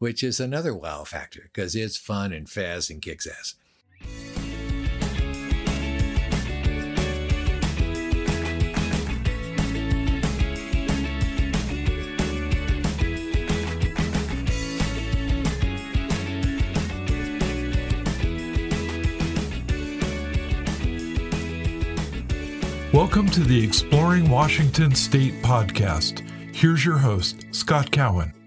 which is another wow factor because it's fun and fast and kicks ass. Welcome to the Exploring Washington State podcast. Here's your host, Scott Cowan.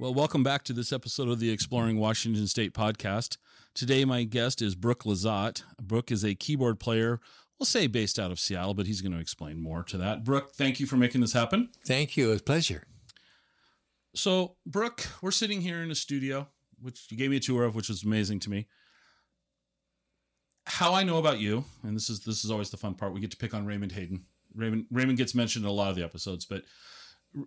Well, welcome back to this episode of the Exploring Washington State podcast. Today, my guest is Brooke Lizotte. Brooke is a keyboard player, we'll say based out of Seattle, but he's going to explain more to that. Brooke, thank you for making this happen. Thank you. It was a pleasure. So, Brooke, we're sitting here in a studio, which you gave me a tour of, which was amazing to me. How I know about you, and this is this is always the fun part. We get to pick on Raymond Hayden. Raymond Raymond gets mentioned in a lot of the episodes, but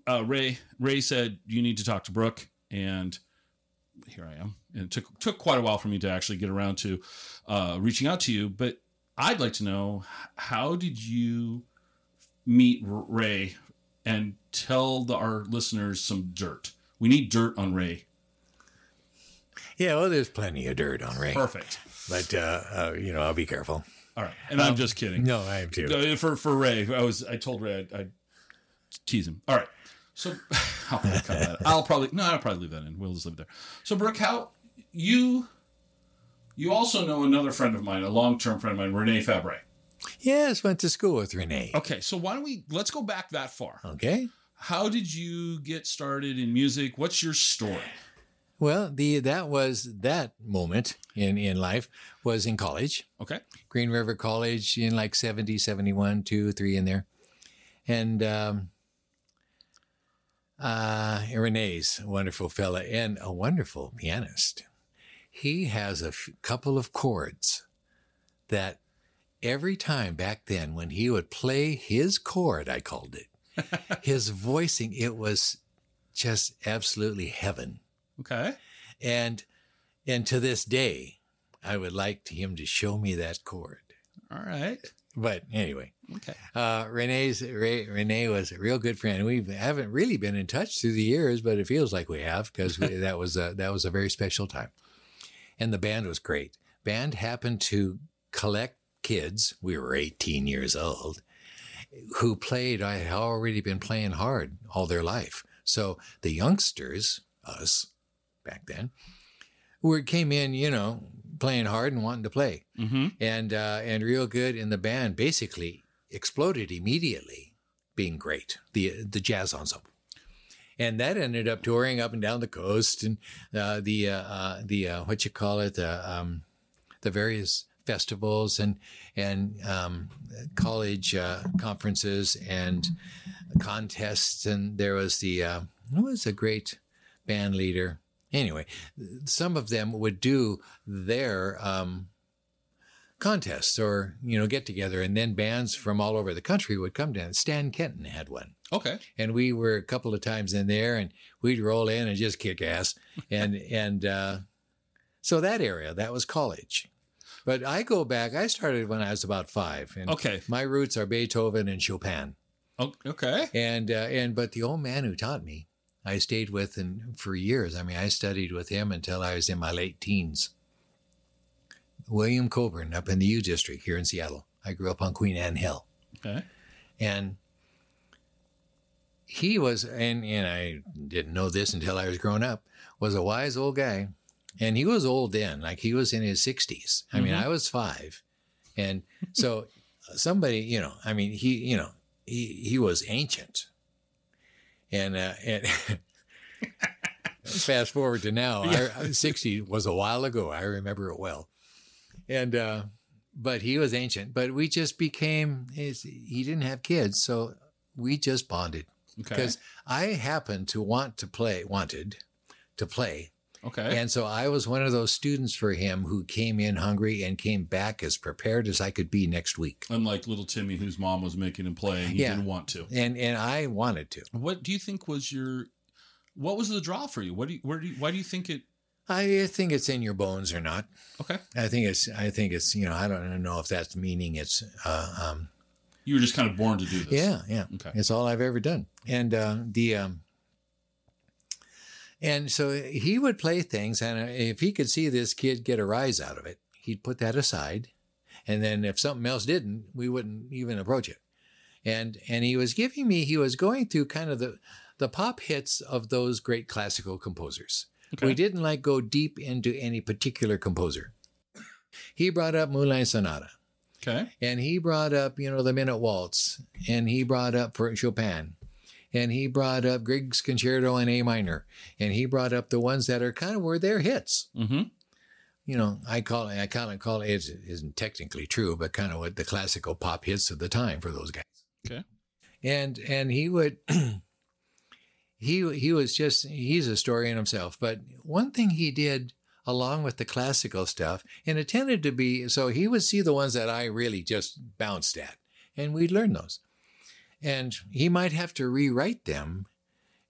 uh, Ray Ray said you need to talk to Brooke, and here I am. And it took took quite a while for me to actually get around to uh, reaching out to you. But I'd like to know how did you meet Ray and tell the, our listeners some dirt. We need dirt on Ray. Yeah, well, there's plenty of dirt on Ray. Perfect. But uh, uh, you know, I'll be careful. All right, and I'm just kidding. No, I am too. Uh, For for Ray, I was I told Ray I'd, I'd tease him. All right, so I'll probably cut that. I'll probably no, I'll probably leave that in. We'll just leave it there. So Brooke, how you you also know another friend of mine, a long term friend of mine, Renee Fabre. Yes, went to school with Renee. Okay, so why don't we let's go back that far? Okay. How did you get started in music? What's your story? Well, the that was that moment in in life was in college. Okay. Green River College in like 70, 71, 2, 3 in there. And um, uh, Renee's a wonderful fella and a wonderful pianist. He has a f- couple of chords that every time back then when he would play his chord, I called it, his voicing, it was just absolutely heaven. Okay. And and to this day, I would like him to show me that chord. All right. But anyway, Okay. uh, Renee's Ray, Renee was a real good friend. We haven't really been in touch through the years, but it feels like we have because that was a, that was a very special time. And the band was great. Band happened to collect kids. We were 18 years old who played. I had already been playing hard all their life. So the youngsters, us back then, were came in, you know, playing hard and wanting to play Mm-hmm. and uh, and real good. in the band basically exploded immediately, being great. The the jazz ensemble, and that ended up touring up and down the coast and uh, the uh, uh, the uh, what you call it the um, the various festivals and and um, college uh, conferences and contests. And there was the uh, who was a great band leader. Anyway, some of them would do their um, contests or you know get together and then bands from all over the country would come down. Stan kenton had one. Okay. and we were a couple of times in there and we'd roll in and just kick ass. And and uh, so that area that was college. But i go back i started when i was about five and Okay. my roots are beethoven and chopin. Okay. and uh, and but the old man who taught me i stayed with and for years. I mean i studied with him until i was in my late teens william coburn up in the u district here in seattle. I grew up on queen anne hill. Okay. and he was and and i didn't know this until i was growing up was a wise old guy. And he was old then like he was in his 60s i mean Mhm. i was five. And so somebody you know i mean he you know he he was ancient. And uh and fast forward to now I, 60 was a while ago. I remember it well and uh but he was ancient but we just became he didn't have kids so we just bonded Okay. because i happened to want to play wanted to play Okay. and so I was one of those students for him who came in hungry and came back as prepared as I could be next week. Unlike little Timmy, whose mom was making him play, and he Yeah. didn't want to. And and I wanted to. What do you think was your? What was the draw for you? What do you? Where do you? Why do you think it? I think it's in your bones or not. Okay. I think it's I think it's you know I don't know if that's meaning it's uh, um You were just kind of born to do this. yeah yeah Okay. it's all I've ever done and uh, the um And so he would play things, and if he could see this kid get a rise out of it, he'd put that aside. And then if something else didn't, we wouldn't even approach it. And and he was giving me, he was going through kind of the the pop hits of those great classical composers. Okay. We didn't like go deep into any particular composer. He brought up Moonlight Sonata, Okay. and he brought up, you know, the Minute Waltz, and he brought up for Chopin, and he brought up Grieg's Concerto in A minor, and he brought up the ones that are kind of were their hits. Mm-hmm. You know, I call it, I kind of call it, it isn't technically true, but kind of what the classical pop hits of the time for those guys. Okay. And and he would, he he was just he's a story in himself. But one thing he did along with the classical stuff, and it tended to be so he would see the ones that I really just bounced at, and we'd learn those. And he might have to rewrite them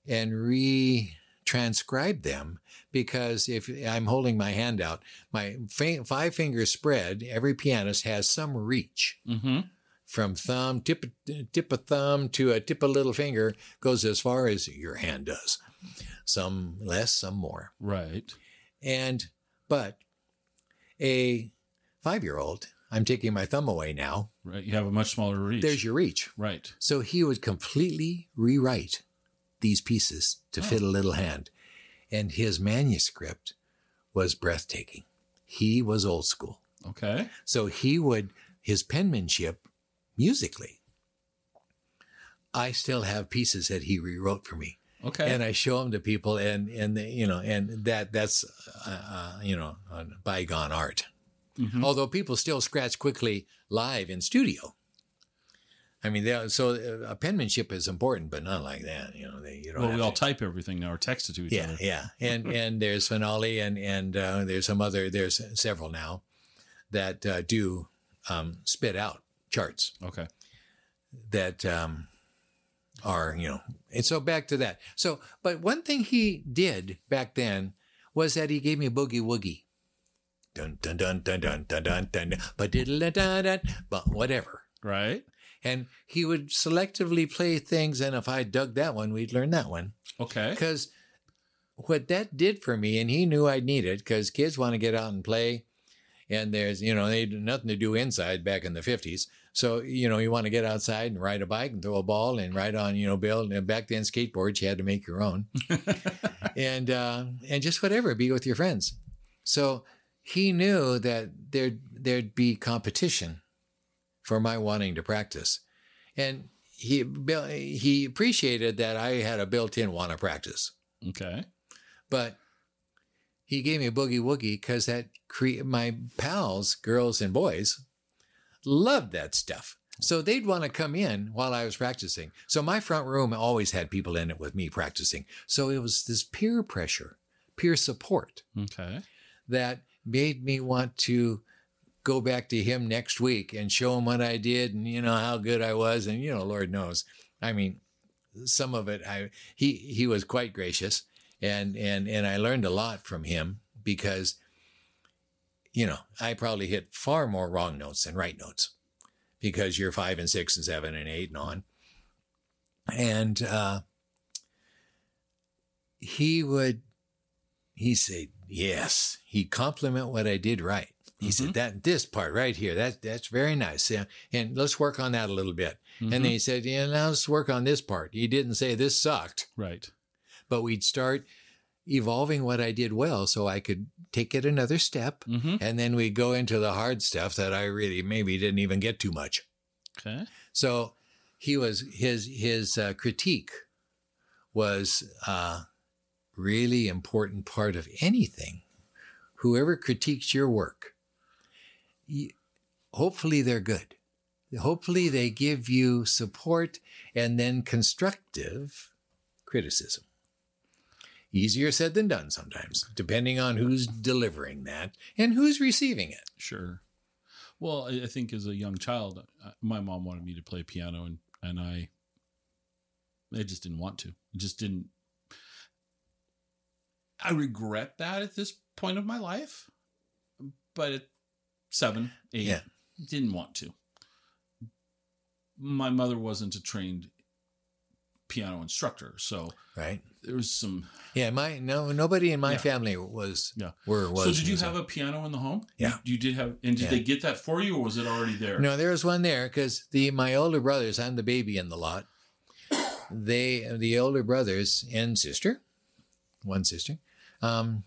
and re transcribe them because if I'm holding my hand out, my five fingers spread, every pianist has some reach Mm-hmm. From thumb, tip, tip of thumb to a tip of little finger goes as far as your hand does. Some less, some more. Right. And, but a five year old, I'm taking my thumb away now, Right. You have a much smaller reach. there's your reach. right. So he would completely rewrite these pieces to oh. fit a little hand. And his manuscript was breathtaking. He was old school. Okay. So he would, his penmanship musically, I still have pieces that he rewrote for me. Okay. And I show them to people and, and, they, you know, and that, that's, uh, uh, you know, bygone art. Mhm. Although people still scratch quickly live in studio. I mean, they, so uh, penmanship is important, but not like that. You know, they, you don't well, we all to- type everything now or text it to each yeah, other. yeah, and and there's finale and and uh, there's some other there's several now that uh, do um, spit out charts. Okay. That um, are, you know, and so back to that. So, but one thing he did back then was that he gave me a boogie woogie. Dun dun dun dun dun dun dun dun, but diddle dun dun, but whatever. Right. And he would selectively play things, and if I dug that one, we'd learn that one. Okay. Because what that did for me, and he knew I'd need it, because kids want to get out and play, and there's you know they had nothing to do inside back in the fifties, so, you know, you want to get outside and ride a bike and throw a ball and ride on, you know, build. And back then, skateboards, you had to make your own. and, uh, and just whatever, be with your friends. So he knew that there'd, there'd be competition for my wanting to practice. And he, he appreciated that I had a built in want to practice Okay. but he gave me a boogie woogie because that cre- my pals, girls and boys, loved that stuff. So they'd want to come in while I was practicing. So my front room always had people in it with me practicing. So it was this peer pressure, peer support Okay. that made me want to go back to him next week and show him what I did and you know how good I was and you know Lord knows I mean some of it I he he was quite gracious and and and I learned a lot from him because you know I probably hit far more wrong notes than right notes because you're 5 and 6 and 7 and 8 and on. And uh he would he said yes. He'd compliment what i did right. He said that this part right here that that's very nice. Yeah, and let's work on that a little bit. And then he said yeah now let's work on this part. He didn't say this sucked. Right. but we'd start evolving what i did well so i could take it another step Mm-hmm. and then we'd go into the hard stuff that i really maybe didn't even get too much Okay. so he was his his uh, critique was a really important part of anything. Whoever critiques your work, hopefully they're good. Hopefully they give you support and then constructive criticism. Easier said than done sometimes, depending on who's delivering that and who's receiving it. Sure. Well, I think as a young child, uh, my mom wanted me to play piano, and and I, I just didn't want to. I just didn't. I regret that at this point of my life, but at seven, eight, Yeah. didn't want to. My mother wasn't a trained piano instructor. So right. there was some. Yeah, my no nobody in my Yeah. family was Yeah. were was. so did you have a piano in the home? Yeah. You, you did have, and did Yeah. they get that for you, or was it already there? No, there was one there because the my older brothers. I'm the baby in the lot. They the older brothers and sister, one sister, um,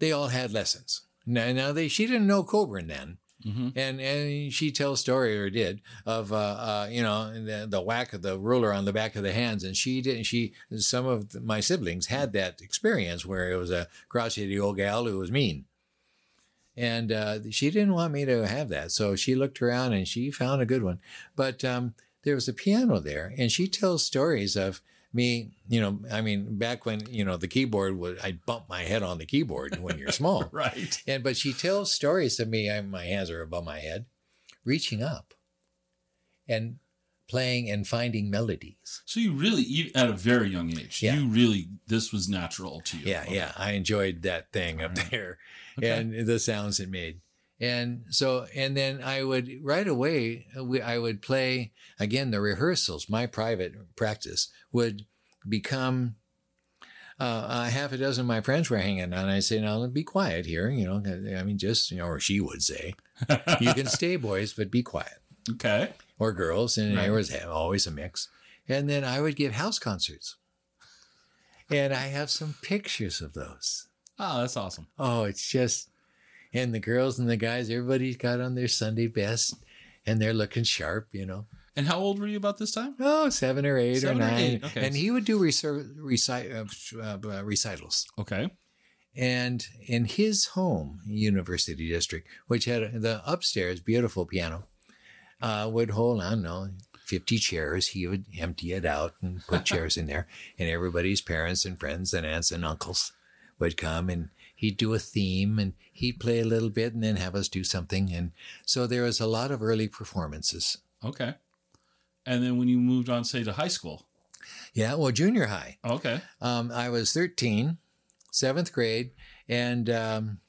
they all had lessons. Now, now they she didn't know Coburn then, Mhm. and and she tells story or did of uh, uh you know the, the whack of the ruler on the back of the hands, and she didn't. She some of my siblings had that experience where it was a crotchety old gal who was mean. And uh, she didn't want me to have that. So she looked around and she found a good one. But um, there was a piano there, and she tells stories of me, you know, I mean, back when, you know, the keyboard was, I'd bump my head on the keyboard when you're small. Right. And, but she tells stories of me, I, my hands are above my head, reaching up and playing and finding melodies. So you really, you, at a very young age, Yeah. you really, this was natural to you. Yeah, Okay. yeah. I enjoyed that thing up there Okay. and the sounds it made. And so, and then I would right away, we, I would play again the rehearsals. My private practice would become uh, a half a dozen of my friends were hanging out. And I say, now be quiet here. You know, I mean, just, you know, or she would say, you can stay, boys, but be quiet. okay. Or girls. And Right. there was always a mix. And then I would give house concerts. And I have some pictures of those. Oh, that's awesome. Oh, it's just, and the girls and the guys, everybody's got on their Sunday best and they're looking sharp, you know. And how old were you about this time? Oh, seven or eight Seven or or nine. eight, okay. And he would do reci- reci- uh, uh, recitals. Okay. And in his home, University District, which had the upstairs beautiful piano, uh, would hold, I don't know, 50 chairs. He would empty it out and put chairs in there. And everybody's parents and friends and aunts and uncles would come and he'd do a theme and he'd play a little bit and then have us do something. And so there was a lot of early performances. Okay. And then when you moved on, say, to high school. Yeah, well, junior high. Okay. Um, I was 13, seventh grade, and um,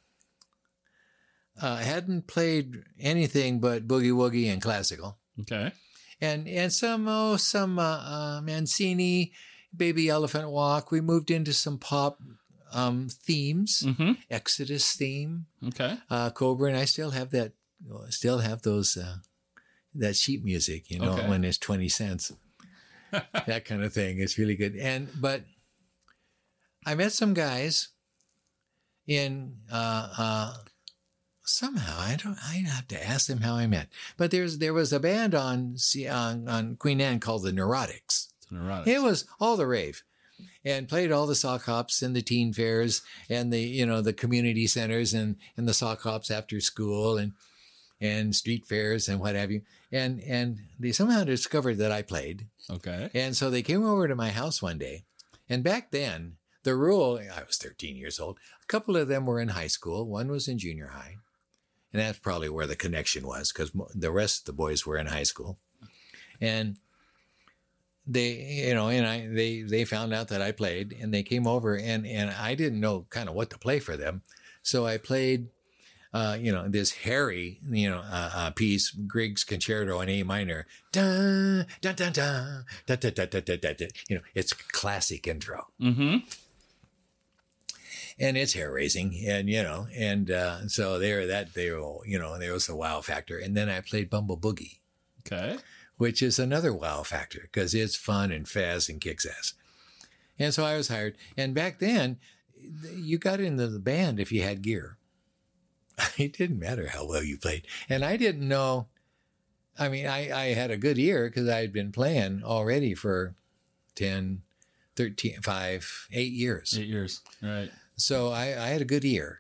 uh, hadn't played anything but boogie woogie and classical, Okay. and and some oh some uh, uh, Mancini, Baby Elephant Walk. We moved into some pop um, themes, Mm-hmm. Exodus theme, Okay. uh, Cobra, and I still have that. Still have those uh, that sheet music, you know, Okay. when it's twenty cents. that kind of thing. It's really good. And but I met some guys in uh, uh, somehow I don't I have to ask them how I met. But there's there was a band on on, on Queen Anne called the Neurotics. It's neurotics. It was all the rave. And played all the sock hops and the teen fairs and the you know the community centers and, and the sock hops after school and and street fairs and what have you. And and they somehow discovered that I played. Okay. And so they came over to my house one day. And back then, the rule, I was 13 years old. A couple of them were in high school. One was in junior high. And that's probably where the connection was because the rest of the boys were in high school. And they, you know, and I, they, they found out that I played and they came over and, and I didn't know kind of what to play for them. So I played, uh, you know, this Harry, you know, uh, uh, piece, Grieg's Concerto in A minor. Dun, dun, dun, dun, dun, dun, dun, dun, dun, dun. You know, it's classic intro Mm-hmm. and it's hair raising and, you know, and, uh, so there, that, there, you know, there was a wow factor. And then I played Bumble Boogie, Okay. Which is another wow factor because it's fun and fast and kicks ass. And so I was hired. And back then, you got into the band if you had gear. It didn't matter how well you played. And I didn't know. I mean, I, I had a good ear because I had been playing already for 10, 13, 5, 8 years. Eight years. Right. So I, I had a good ear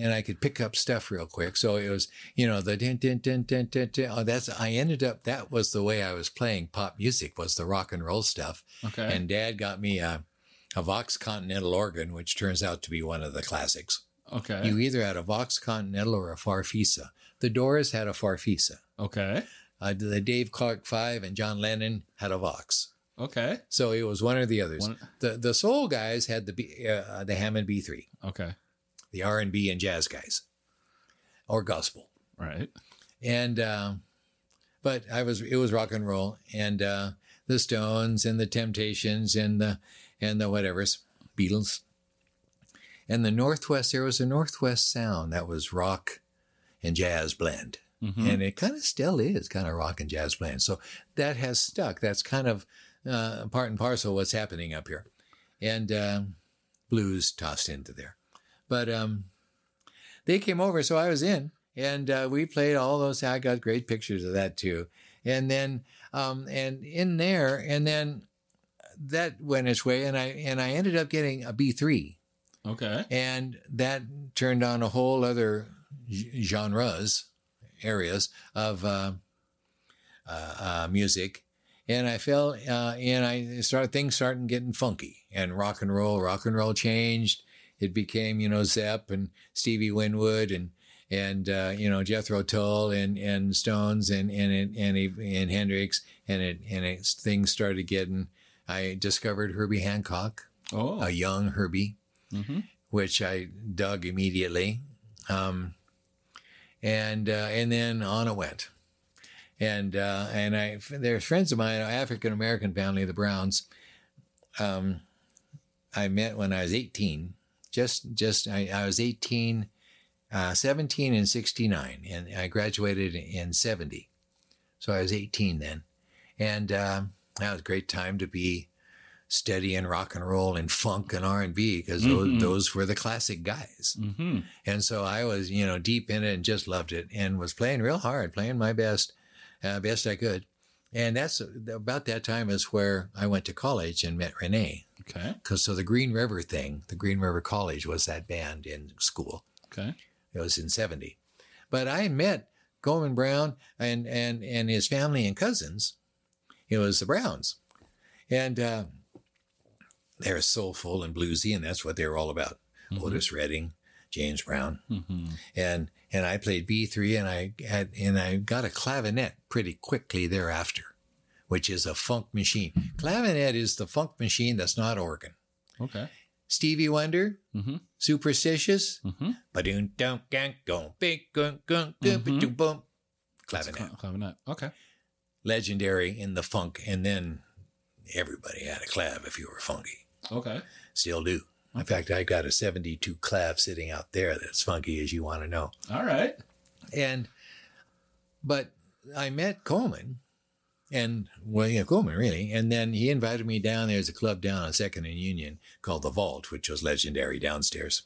and I could pick up stuff real quick. So it was, you know, the din, din, din, din, din, din. Oh, that's, I ended up, that was the way I was playing pop music was the rock and roll stuff. Okay. And dad got me a, a Vox Continental organ, which turns out to be one of the classics. okay. You either had a Vox Continental or a Farfisa. The Doors had a Farfisa. okay. Uh, the Dave Clark Five and John Lennon had a Vox. Okay. So it was one or the others. One- The the soul guys had the B, uh, the Hammond B three. Okay. The R and B and jazz guys, or gospel. Right. And uh, but I was it was rock and roll, and uh, the Stones and the Temptations and the and the whatever's Beatles. And the Northwest, there was a Northwest sound that was rock and jazz blend. Mhm. And it kind of still is kind of rock and jazz blend. So that has stuck. That's kind of uh, part and parcel what's happening up here. And um, blues tossed into there. But um, they came over, so I was in, and uh, we played all those. I got great pictures of that too. And then, um, and in there, and then that went its way, and I and I ended up getting a B three, Okay. and that turned on a whole other genres, areas of uh, uh, uh, music. And I fell, uh, and I started things started getting funky and rock and roll. Rock and roll changed. It became, you know, Zepp and Stevie Winwood and and uh, you know Jethro Tull and and Stones and and and and, and Hendrix and it and it, things started getting. I discovered Herbie Hancock, Oh. a young Herbie, hmm which I dug immediately. Um, and uh, and then on it went. And uh, and I they're friends of mine, African American family, the Browns. Um, I met when I was 18. Just just I, I was 18, uh, 17 and 69, and I graduated in 70. So I was 18 then, and uh, that was a great time to be steady in rock and roll and funk and R and B because Mhm. those, those were the classic guys. hmm And so I was, you know, deep in it and just loved it and was playing real hard, playing my best, uh, best I could. And that's about that time is where I went to college and met Renee. Okay. Cause so the Green River thing, the Green River College was that band in school. Okay. It was in 70. But I met Coleman Brown and, and, and his family and cousins. It was the Browns. And, uh, they're soulful and bluesy, and that's what they were all about. Mhm. Otis Redding, James Brown hmm and and I played B three, and I had and I got a clavinet pretty quickly thereafter, which is a funk machine. Clavinet is the funk machine that's not organ. Okay. Stevie Wonder, hmm superstitious, hmm Mhm. ba-doom clavinet, Clavinet. Okay. legendary in the funk, and then everybody had a clav if you were funky. Okay. Still do. In fact, I got a seventy-two clav sitting out there that's funky as you want to know. All right. And, but I met Coleman and, well, yeah, Coleman really. And then he invited me down. There's a club down on Second and Union called The Vault, which was legendary downstairs.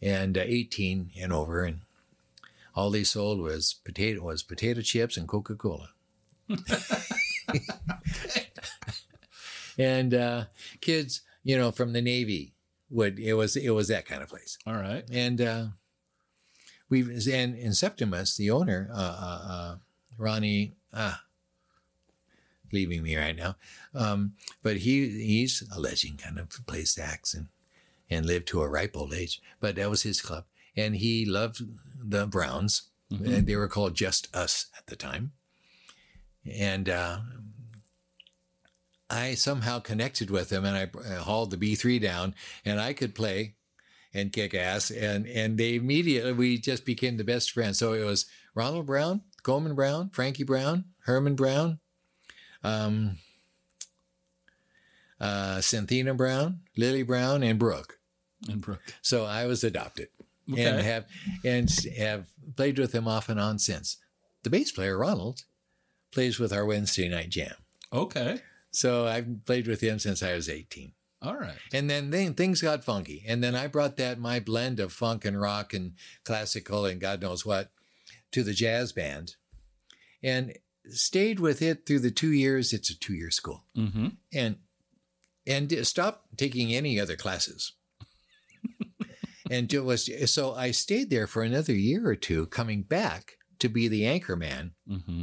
And uh, 18 and over. And all they sold was potato, was potato chips and Coca Cola. and uh, kids, you know, from the Navy would, it was, it was that kind of place All right. and uh, we and in Septimus, the owner, uh, uh, uh, Ronnie, ah, leaving me right now, um, but he he's a legend, kind of plays sax and and lived to a ripe old age. But that was his club, and he loved the Browns. Mhm. And they were called Just Us at the time, and. Uh, I somehow connected with him and I uh, hauled the B3 down and I could play and kick ass. And, and they immediately, we just became the best friends. So it was Ronald Brown, Coleman Brown, Frankie Brown, Herman Brown, um, uh, Cynthia Brown, Lily Brown, and Brooke. And Brooke. So I was adopted Okay. and have, and have played with him off and on since. The bass player, Ronald, plays with our Wednesday night jam. Okay. So I've played with him since I was 18. All right. And then, then things got funky. And then I brought that, my blend of funk and rock and classical and God knows what, to the jazz band and stayed with it through the two years. It's a two year school Mm-hmm. and, and stopped taking any other classes. and it was, so I stayed there for another year or two, coming back to be the anchor man Mm-hmm.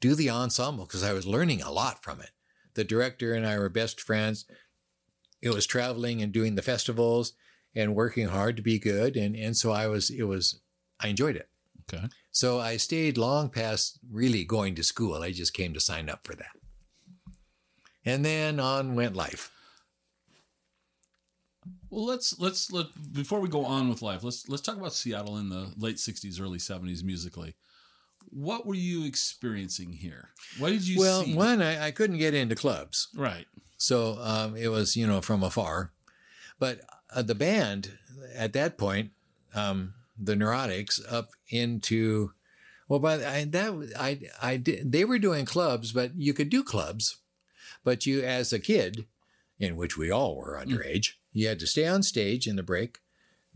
do the ensemble because I was learning a lot from it. The director and I were best friends. It was traveling and doing the festivals and working hard to be good. And, and so I was, it was, I enjoyed it. Okay. So I stayed long past really going to school. I just came to sign up for that. And then on went life. Well, let's let's let before we go on with life, let's let's talk about Seattle in the late '60s, early '70s musically. what were you experiencing here? What did you see well, see? one, I, I couldn't get into clubs. Right. So um, it was, you know, from afar. But uh, the band at that point, um, the Neurotics, up into, well, by I, that I I did, they were doing clubs, but you could do clubs, but you as a kid, in which we all were underage, you had to stay on stage in the break,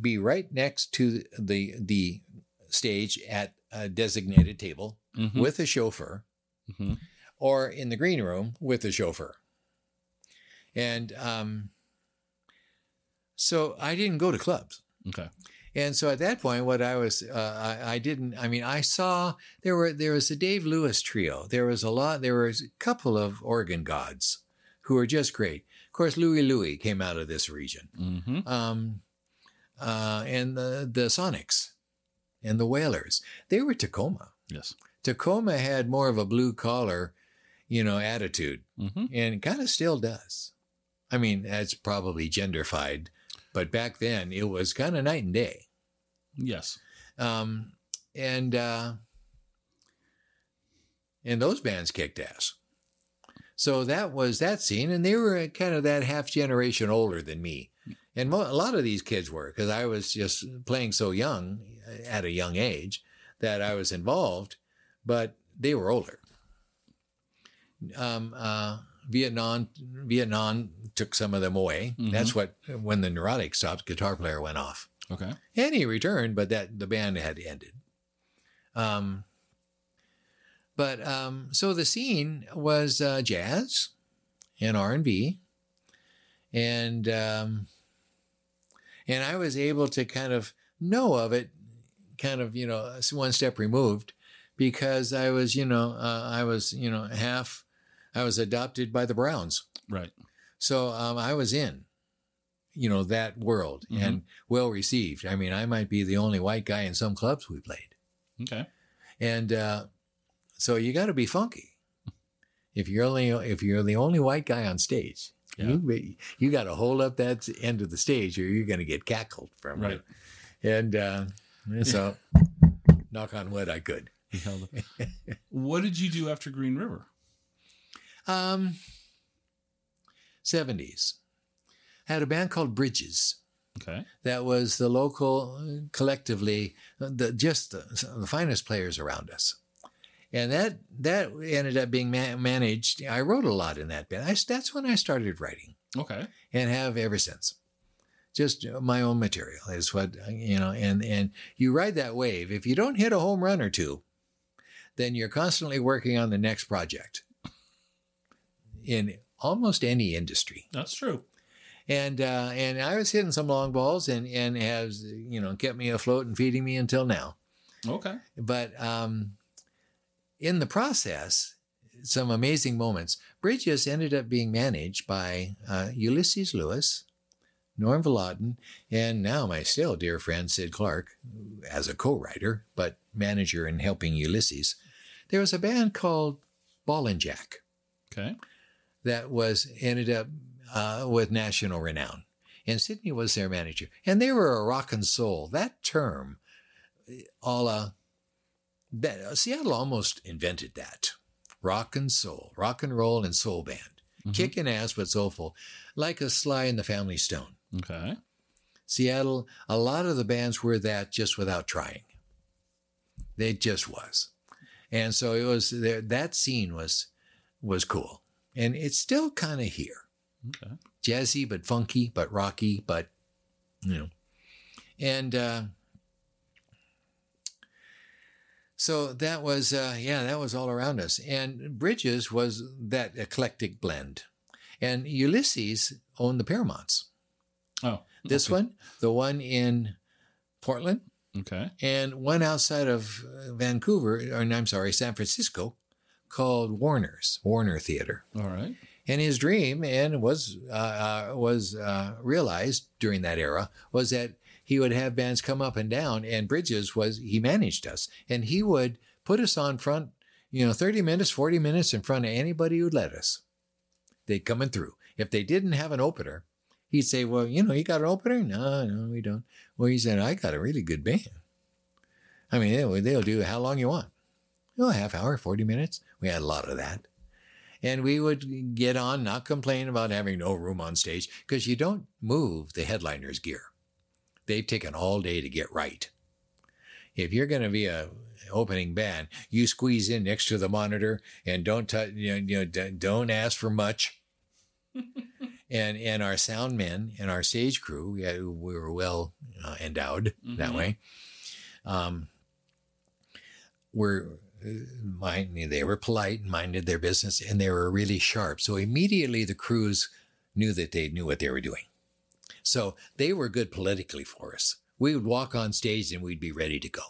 be right next to the the stage at a designated table Mhm. with a chauffeur Mhm. or in the green room with a chauffeur. And um, so I didn't go to clubs. Okay. And so at that point, what I was, uh, I, I didn't. I mean, I saw there were there was a Dave Lewis trio. There was a lot. There was a couple of organ gods who were just great. Of course, Louie Louie came out of this region, Mm-hmm. um, uh, and the the Sonics, and the Wailers. They were Tacoma. Yes. Tacoma had more of a blue collar, you know, attitude, Mm-hmm. and kind of still does. I mean, that's probably genderfied, but back then it was kind of night and day. Yes. Um, and uh, and those bands kicked ass. So that was that scene, and they were kind of that half generation older than me, and mo- a lot of these kids were because I was just playing so young at a young age that I was involved, but they were older. Um, uh, Vietnam, Vietnam took some of them away. Mhm. That's what when the neurotic stopped, guitar player went off. Okay. And he returned, but that the band had ended. Um, but um, so the scene was uh, jazz and R and B, and um, and I was able to kind of know of it, kind of you know one step removed, because I was you know uh, I was you know half, I was adopted by the Browns. Right. So um, I was in, you know, that world and well received. I mean, I might be the only white guy in some clubs we played, Okay. and uh, so you got to be funky. If you're only if you're the only white guy on stage, Yeah. you you got to hold up that end of the stage, or you're going to get cackled from Right. it. And uh, so, knock on wood, I could. He held it. what did you do after Green River? Um, 70s. Had a band called Bridges. Okay. that was the local uh, collectively uh, the just the, the finest players around us and that that ended up being ma- managed i wrote a lot in that band I, that's when i started writing Okay. and have ever since just uh, my own material is what uh, you know and and you ride that wave if you don't hit a home run or two then you're constantly working on the next project in almost any industry That's true. And uh, and I was hitting some long balls and and has you know kept me afloat and feeding me until now. Okay. But um, in the process, some amazing moments. Bridges ended up being managed by uh, Ulysses Lewis, Norm Volatin, and now my still dear friend Sid Clark, as a co-writer but manager in helping Ulysses. There was a band called Ballin' Jack Okay. that was ended up uh, with national renown. And Sydney was their manager. And they were a rock and soul. That term, a la, that, Seattle almost invented that. Rock and soul, rock and roll and soul band. Mhm. Kicking ass but soulful, like a Sly and the Family Stone. Okay. Seattle, a lot of the bands were that just without trying. They just was. And so it was there that scene was was cool. And it's still kind of here. Okay. Jazzy but funky but rocky but you know. And uh so that was uh yeah, that was all around us. And Bridges was that eclectic blend. And Ulysses owned the Paramounts. Oh. This okay. one, the one in Portland, Okay. and one outside of uh, Vancouver, or I'm sorry, San Francisco, called Warner's Warner Theater. All right. And his dream, and was uh, uh, was uh, realized during that era, was that he would have bands come up and down. And Bridges was he managed us, and he would put us on front, you know, thirty minutes, forty minutes in front of anybody who'd let us. They'd coming through. If they didn't have an opener, he'd say, "Well, you know, you got an opener? No, no, we don't." Well, he said, "I got a really good band. I mean, they'll, do how long you want." oh, a half hour, 40 minutes. We had a lot of that. And we would get on, not complain about having no room on stage because you don't move the headliner's gear. They've taken all day to get right. If you're going to be a opening band, you squeeze in next to the monitor and don't touch, you know, you know, d- don't ask for much. and and our sound men and our stage crew, we, we were well uh, endowed that Mhm. way. Um, were mind they were polite and minded their business, and they were really sharp. So immediately the crews knew that they knew what they were doing. So they were good politically for us. We would walk on stage and we'd be ready to go.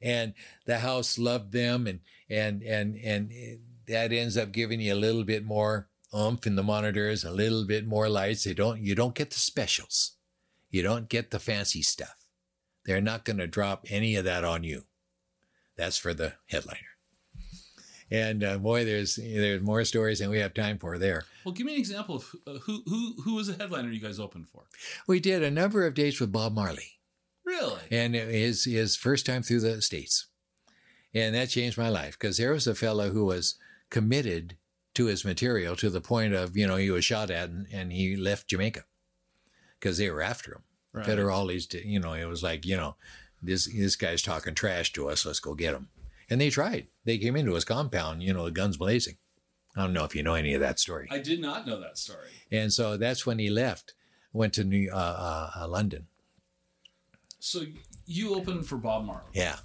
And the house loved them, and and and and that ends up giving you a little bit more oomph in the monitors, a little bit more lights. They don't you don't get the specials, you don't get the fancy stuff. They're not going to drop any of that on you. That's for the headliner. And uh, boy, there's there's more stories than we have time for there. Well, give me an example of uh, who who who was the headliner you guys opened for. We did a number of dates with Bob Marley. Really? and his his first time through the states, and that changed my life because there was a fellow who was committed to his material to the point of you know he was shot at and, and he left Jamaica because they were after him. Right. Federales, you know, it was like you know this this guy's talking trash to us. Let's go get him. And they tried. They came into his compound, you know, the guns blazing. I don't know if you know any of that story. I did not know that story. And so that's when he left, went to New uh, uh, uh, London. So you opened for Bob Marley. Yeah.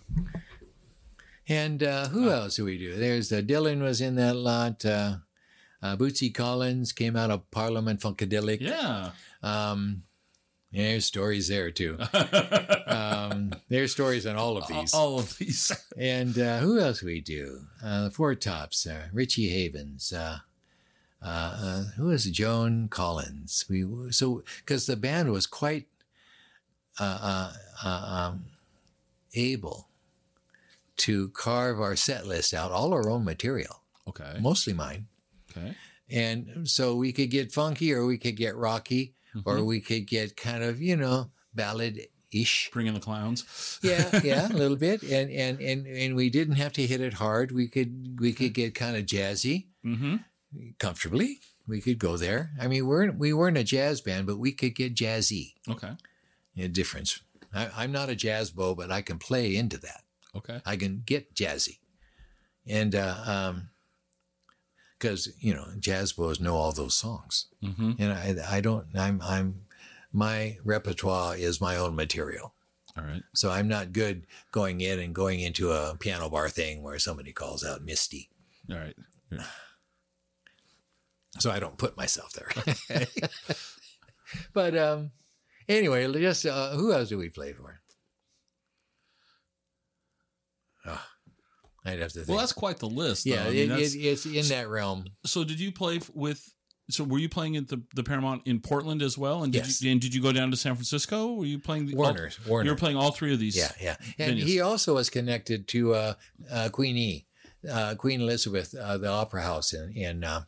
And uh, who else do we do? There's uh, Dylan was in that lot. Uh, uh, Bootsy Collins came out of Parliament Funkadelic. Yeah. Um, yeah, there's stories there too. Um, there's stories on all of these. All of these. And uh, who else we do? Uh, the Four Tops, uh, Richie Havens. Uh, uh, uh, who is Joan Collins? We so because the band was quite uh, uh, uh, um, able to carve our set list out, all our own material, Okay. mostly mine. Okay. And so we could get funky or we could get rocky or we could get kind of, you know, ballad ish. Bring in the clowns. Yeah, yeah, a little bit. And, and and and we didn't have to hit it hard. We could we could get kind of jazzy Mm-hmm. comfortably. We could go there. I mean, we're we weren't a jazz band, but we could get jazzy. Okay. A difference. I, I'm not a jazz bow, but I can play into that. Okay. I can get jazzy, and uh, um, because you know jazz bows know all those songs, Mm-hmm. and I I don't I'm I'm my repertoire is my own material, All right. so I'm not good going in and going into a piano bar thing where somebody calls out Misty, All right. Yeah. so I don't put myself there. but um, anyway, just uh, who else do we play for? I'd have to think. Well, that's quite the list. Yeah, I mean, it, it, it's in that realm. so did you play with? So were you playing at the, the Paramount in Portland as well? And did Yes. you and did you go down to San Francisco? Were you playing the Warner's, All, Warner. you were playing all three of these. Yeah, yeah. And venues. he also was connected to uh, uh, Queen E, uh, Queen Elizabeth, uh, the Opera House in, in uh,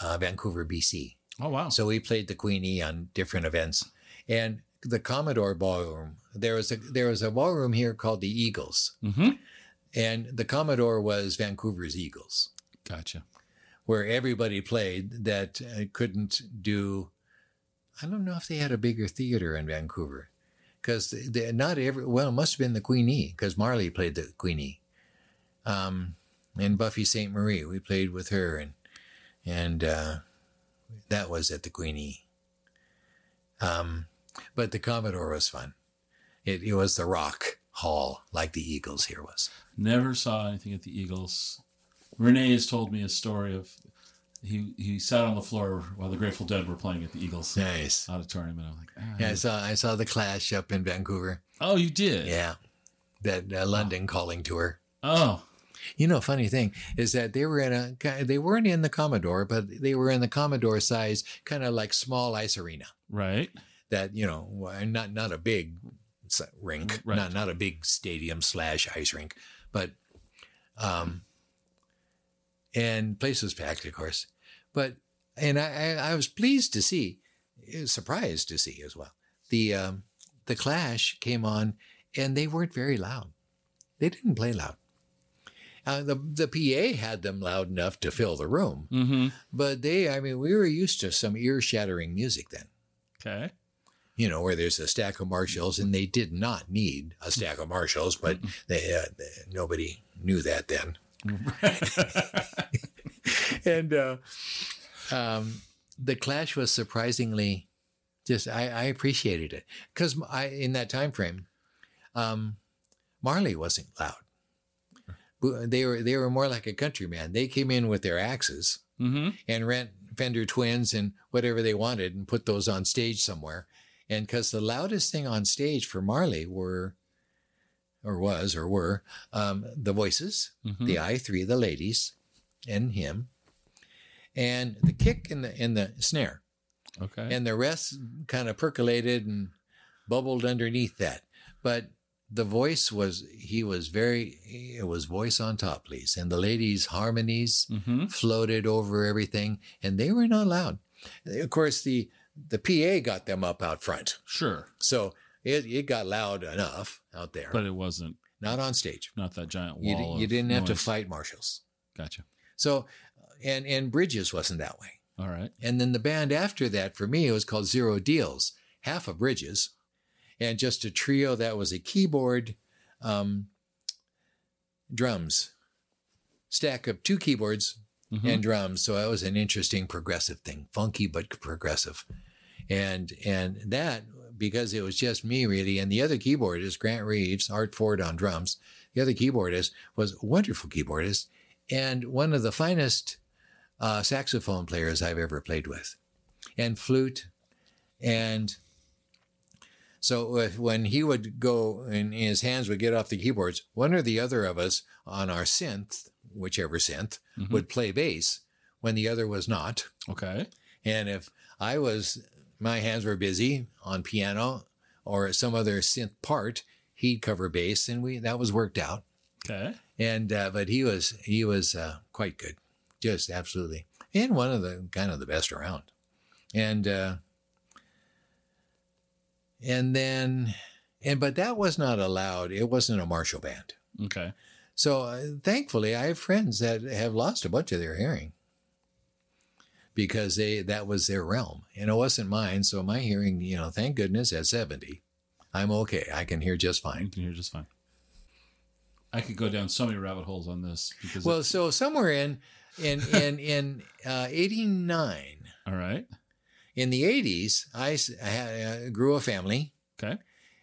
uh, Vancouver, BC. Oh wow. So we played the Queen E on different events. And the Commodore Ballroom, there was a there was a ballroom here called the Eagles. mm-hmm. And the Commodore was Vancouver's Eagles, Gotcha. where everybody played that uh, couldn't do. I don't know if they had a bigger theater in Vancouver, because not every. Well, it must have been the Queen E, because Marley played the Queen E. Um, and Buffy Sainte-Marie, we played with her, and and uh, that was at the Queen E. Um, but the Commodore was fun. It, it was the Rock Hall, like the Eagles here was. Never saw anything at the Eagles. Renee has told me a story of he he sat on the floor while the Grateful Dead were playing at the Eagles Nice. auditorium, and I'm like, ah. Yeah, I saw I saw the Clash up in Vancouver. oh, you did? Yeah, that uh, London calling tour. Oh, You know, funny thing is that they were in a they weren't in the Commodore, but they were in the Commodore size, kind of like small ice arena. right. That you know, not not a big rink, Right. not not a big stadium slash ice rink, but um, and place was packed, of course. But and I I, was pleased to see, surprised to see as well. The um, the Clash came on, and they weren't very loud. They didn't play loud. Uh, the the PA had them loud enough to fill the room, Mm-hmm. but they, I mean, we were used to some ear shattering music then. Okay. You know, where there's a stack of Marshalls, and they did not need a stack of Marshalls, but they, uh, they- nobody knew that then. and uh, um, the Clash was surprisingly just I, I appreciated it because I in that time frame, um, Marley wasn't loud. They were they were more like a countryman. They came in with their axes mm-hmm. and rent Fender Twins and whatever they wanted and put those on stage somewhere. And because the loudest thing on stage for Marley were, or was, or were, um, the voices, Mhm. the I three, the ladies, and him, and the kick and the and the snare, Okay. and the rest kind of percolated and bubbled underneath that. But the voice was he was very it was voice on top, please, and the ladies' harmonies mm-hmm. floated over everything, and they were not loud. Of course, the the PA got them up out front, Sure. so it, it got loud enough out there, But it wasn't not on stage. not that giant You, wall. you of didn't have to fight Marshalls. Gotcha. So, and and Bridges wasn't that way. All right. And then the band after that, for me, it was called Zero Deals, half of Bridges, and just a trio that was a keyboard, um, drums, stack of two keyboards Mhm. and drums. So that was an interesting progressive thing, funky but progressive, and and that because it was just me really, and the other keyboardist Grant Reeves, Art Ford on drums. The other keyboardist was a wonderful keyboardist and one of the finest uh, saxophone players I've ever played with, and flute, and so if, when he would go and his hands would get off the keyboards, one or the other of us on our synth, whichever synth, Mhm. would play bass when the other was not. Okay. And if I was, my hands were busy on piano or some other synth part, he'd cover bass, and we that was worked out. Okay. And uh, but he was he was uh, quite good, just absolutely, and one of the kind of the best around. And uh, and then and but that was not allowed. It wasn't a Marshall band. Okay. So uh, thankfully, I have friends that have lost a bunch of their hearing because they that was their realm, and it wasn't mine. So my hearing, you know, thank goodness, at seventy, I'm okay. I can hear just You fine. can hear just fine. I could go down so many rabbit holes on this because. Well, so somewhere in in in in uh, '89, all right. in the '80s, I, had, uh, grew a family Okay.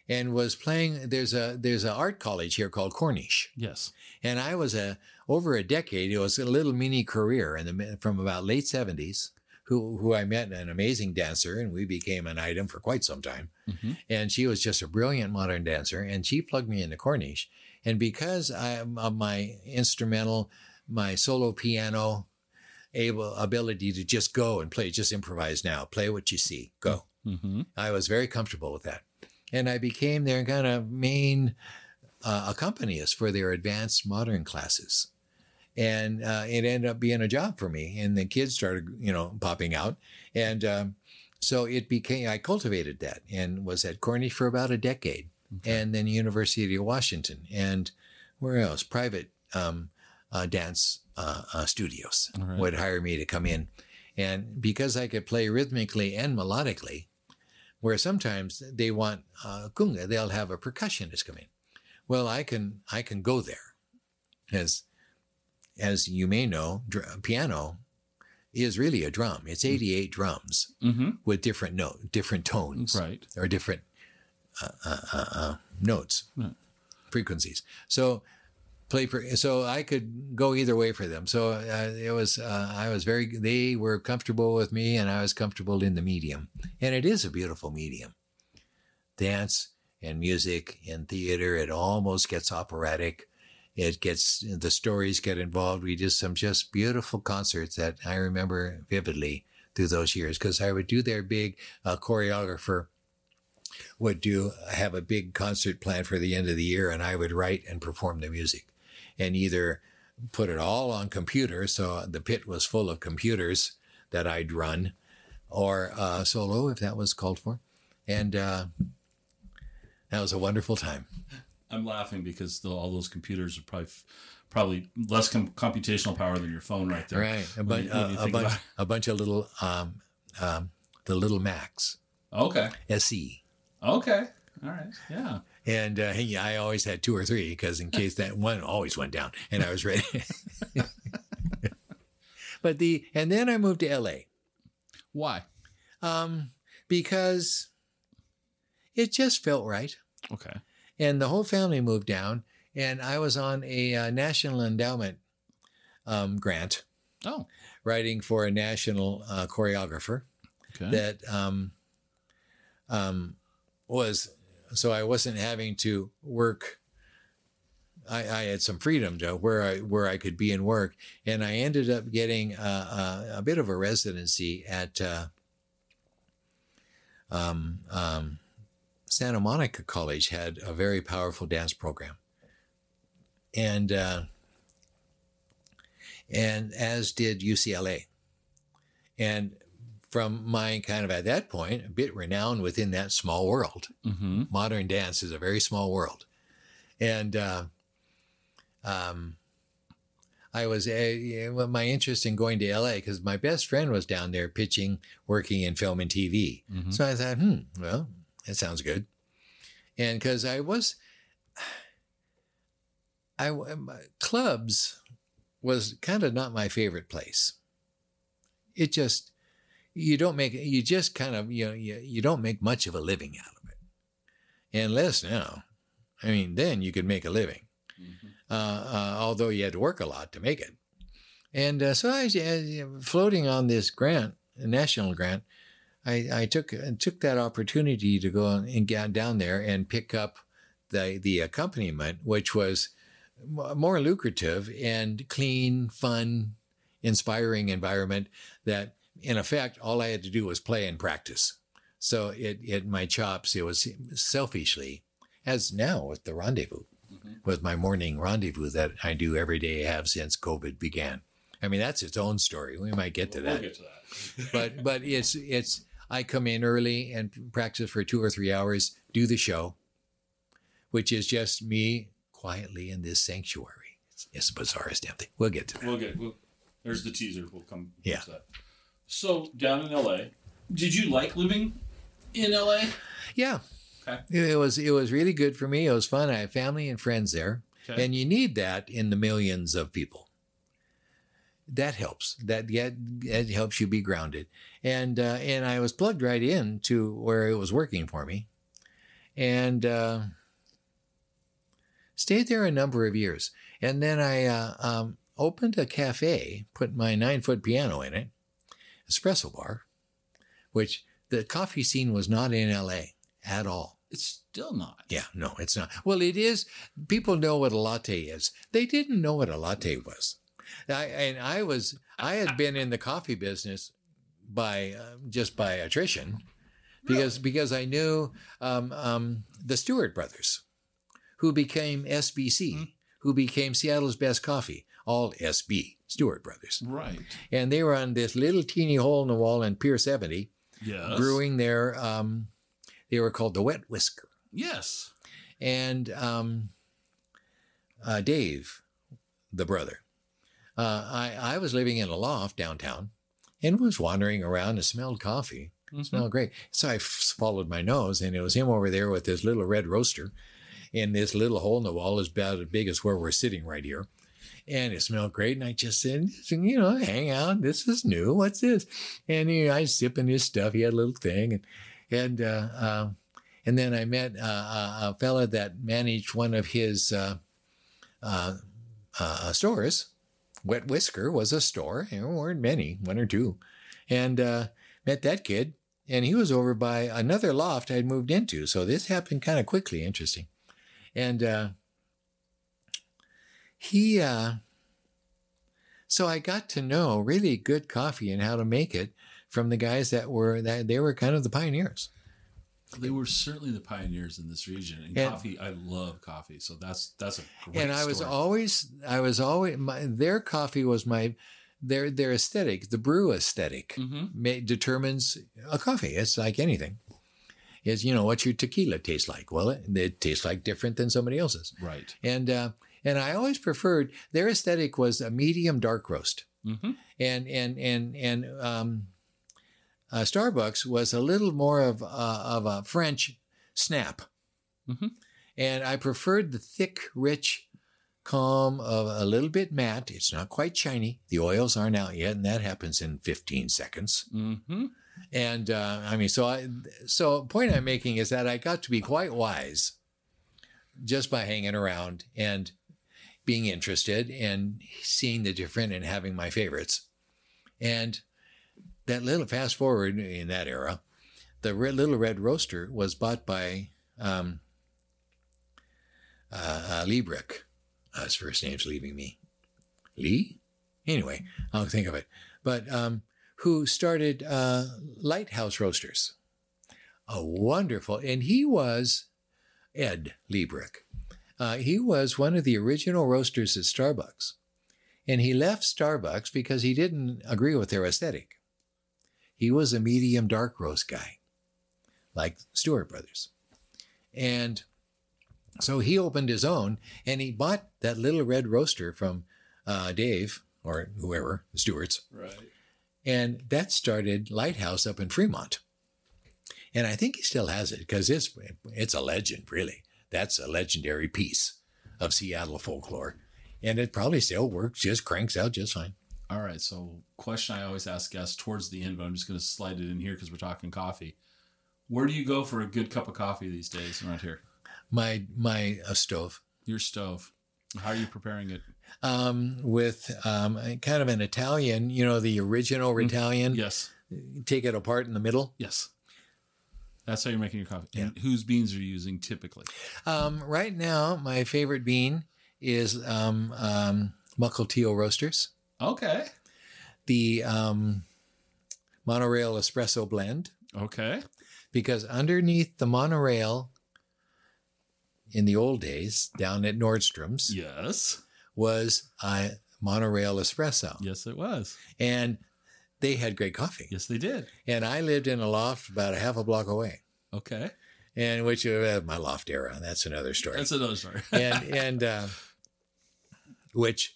and was playing. There's a there's an art college here called Cornish. Yes. And I was a over a decade. It was a little mini career in the from about late seventies. Who who I met an amazing dancer, and we became an item for quite some time. Mhm. And she was just a brilliant modern dancer, and she plugged me into Cornish. And because I of my instrumental, my solo piano, able ability to just go and play, just improvise now, play what you see, go. Mm-hmm. I was very comfortable with that. And I became their kind of main uh, accompanist for their advanced modern classes. And uh, it ended up being a job for me. And the kids started, you know, popping out. And um, so it became, I cultivated that and was at Cornish for about a decade. And then University of Washington. And where else? Private um, uh, dance uh, uh, studios right. would hire me to come in. And because I could play rhythmically and melodically, where sometimes they want uh, conga, they'll have a percussionist come in. Well, I can I can go there, as as you may know, dr- piano is really a drum. It's eighty eight drums Mm-hmm. with different note, different tones, Right. or different uh, uh, uh, uh, notes, Right. frequencies. So play for, so I could go either way for them. So uh, it was uh, I was very they were comfortable with me, and I was comfortable in the medium. And it is a beautiful medium. Dance and music and theater, it almost gets operatic. It gets the stories get involved. We did some just beautiful concerts that I remember vividly through those years because I would do their big uh, choreographer would do have a big concert plan for the end of the year, and I would write and perform the music, and either put it all on computer, so the pit was full of computers that I'd run, or uh, solo if that was called for, and uh, that was a wonderful time. I'm laughing because the, all those computers are probably probably less com- computational power than your phone right there. Right. A, bun- you- uh, a, bunch, a bunch of little, um, um, the little Macs. Okay. SE. Okay. All right. Yeah. And uh, hey, I always had two or three because in case that one always went down and I was ready. but the, and then I moved to LA Why? um, because it just felt right. Okay. And the whole family moved down and i was on a uh, national endowment um, grant Oh. writing for a national uh, choreographer Okay. that um, um, was so i wasn't having to work I, I had some freedom to where I where I could be and work, and I ended up getting uh, a, a bit of a residency at uh, um, um, Santa Monica College had a very powerful dance program, and uh, and as did UCLA, and from my kind of at that point a bit renowned within that small world. mm-hmm. Modern dance is a very small world, and uh, um, I was uh, my interest in going to LA because my best friend was down there pitching, working in film and TV. Mhm. So I thought, hmm, well, that sounds good. And because I was, I clubs was kind of not my favorite place. It just you don't make you just kind of you know you, you don't make much of a living out of it, unless now, I mean, then you could make a living. Uh, uh, although you had to work a lot to make it. And uh, so I, uh, floating on this grant, a national grant, I, I took took that opportunity to go and get down there and pick up the the accompaniment, which was more lucrative and clean, fun, inspiring environment. That in effect, all I had to do was play and practice. So it it my chops. It was selfishly, as now with the rendezvous, mm-hmm. with my morning rendezvous that I do every day, have since COVID began. I mean, that's its own story. We might get to that We'll get to that. but but it's it's I come in early and practice for two or three hours, do the show, which is just me quietly in this sanctuary. It's, it's the bizarrest damn thing. We'll get to that. We'll get. We'll, there's the teaser. We'll come. Yeah. To that. So down in LA, did you like living in LA? Yeah. Okay. It was it was really good for me. It was fun. I have family and friends there, Okay. and you need that in the millions of people. That helps. That yeah, that helps you be grounded. And uh, and I was plugged right in to where it was working for me, and uh, stayed there a number of years. And then I uh, um, opened a cafe, put my nine foot piano in it, espresso bar, which the coffee scene was not in L.A. at all. It's still not. Yeah, no, it's not. Well, it is. People know what a latte is. They didn't know what a latte was. I, and I was, I had been in the coffee business by uh, just by attrition, because because I knew um, um, the Stewart brothers, who became SBC, who became Seattle's best coffee, all SB Stewart brothers, Right. and they were on this little teeny hole in the wall in Pier 70, Yes. brewing their. Um, they were called the Wet Whisker Yes. and um, uh, Dave, the brother. Uh, I, I was living in a loft downtown and was wandering around and smelled coffee. Mhm. Smelled great. So I followed my nose, and it was him over there with this little red roaster. in this little hole in the wall is about as big as where we're sitting right here. And it smelled great. And I just said, you know, hang out. This is new. What's this? And you know, I was sipping his stuff. He had a little thing. And, and, uh, uh, and then I met uh, a, a fella that managed one of his uh, uh, uh, stores. Wet Whisker was a store. There weren't many, one or two. And uh, met that kid. And he was over by another loft I'd moved into. So this happened kind of quickly. Interesting. And uh, he, uh, so I got to know really good coffee and how to make it from the guys that were, that they were kind of the pioneers. They were certainly the pioneers in this region. And And- coffee, I love coffee. So that's that's a great and I was always, I was always, my, their coffee was my, their their aesthetic, the brew aesthetic, Mhm. ma- determines a coffee. It's like anything. Is you know what's your tequila taste like? Well, it, it tastes like different than somebody else's. Right. And uh, And I always preferred their aesthetic was a medium dark roast. Mm-hmm. And and and and um, uh, Starbucks was a little more of uh, of a French snap. Mhm. And I preferred the thick, rich, calm of a little bit matte. It's not quite shiny. The oils aren't out yet, and that happens in 15 seconds. Mm-hmm. And uh, I mean, so I, so point I'm making is that I got to be quite wise just by hanging around and being interested and seeing the different and having my favorites. And that little fast forward in that era, the Red, little red roaster was bought by um, uh, uh. Uh, his first name's leaving me. Lee? Anyway, I'll think of it. But um, who started uh, Lighthouse Roasters. A wonderful, and he was Ed Leebrick. Uh, he was one of the original roasters at Starbucks. And he left Starbucks because he didn't agree with their aesthetic. He was a medium dark roast guy, like Stewart Brothers. And so he opened his own and he bought that little red roaster from uh, Dave or whoever, the Stewarts. Right. And that started Lighthouse up in Fremont. And I think he still has it because it's it's a legend, really. That's a legendary piece of Seattle folklore. And it probably still works, just cranks out just fine. All right. So, question I always ask guests towards the end, but I'm just going to slide it in here because we're talking coffee. Where do you go for a good cup of coffee these days around here? My my uh, stove Your stove. How are you preparing it? um, with um, kind of an Italian, you know, the original Italian. Yes. Take it apart in the middle. Yes. That's how you're making your coffee. Yeah. And whose beans are you using typically? Um, right now, my favorite bean is um, um, Roasters. Okay. the um, monorail espresso blend Okay. because underneath the monorail in the old days down at Nordstrom's Yes. was a monorail espresso Yes, it was. and they had great coffee Yes, they did. and I lived in a loft about a half a block away Okay. and which uh, my loft era that's another story That's another story. and and uh, which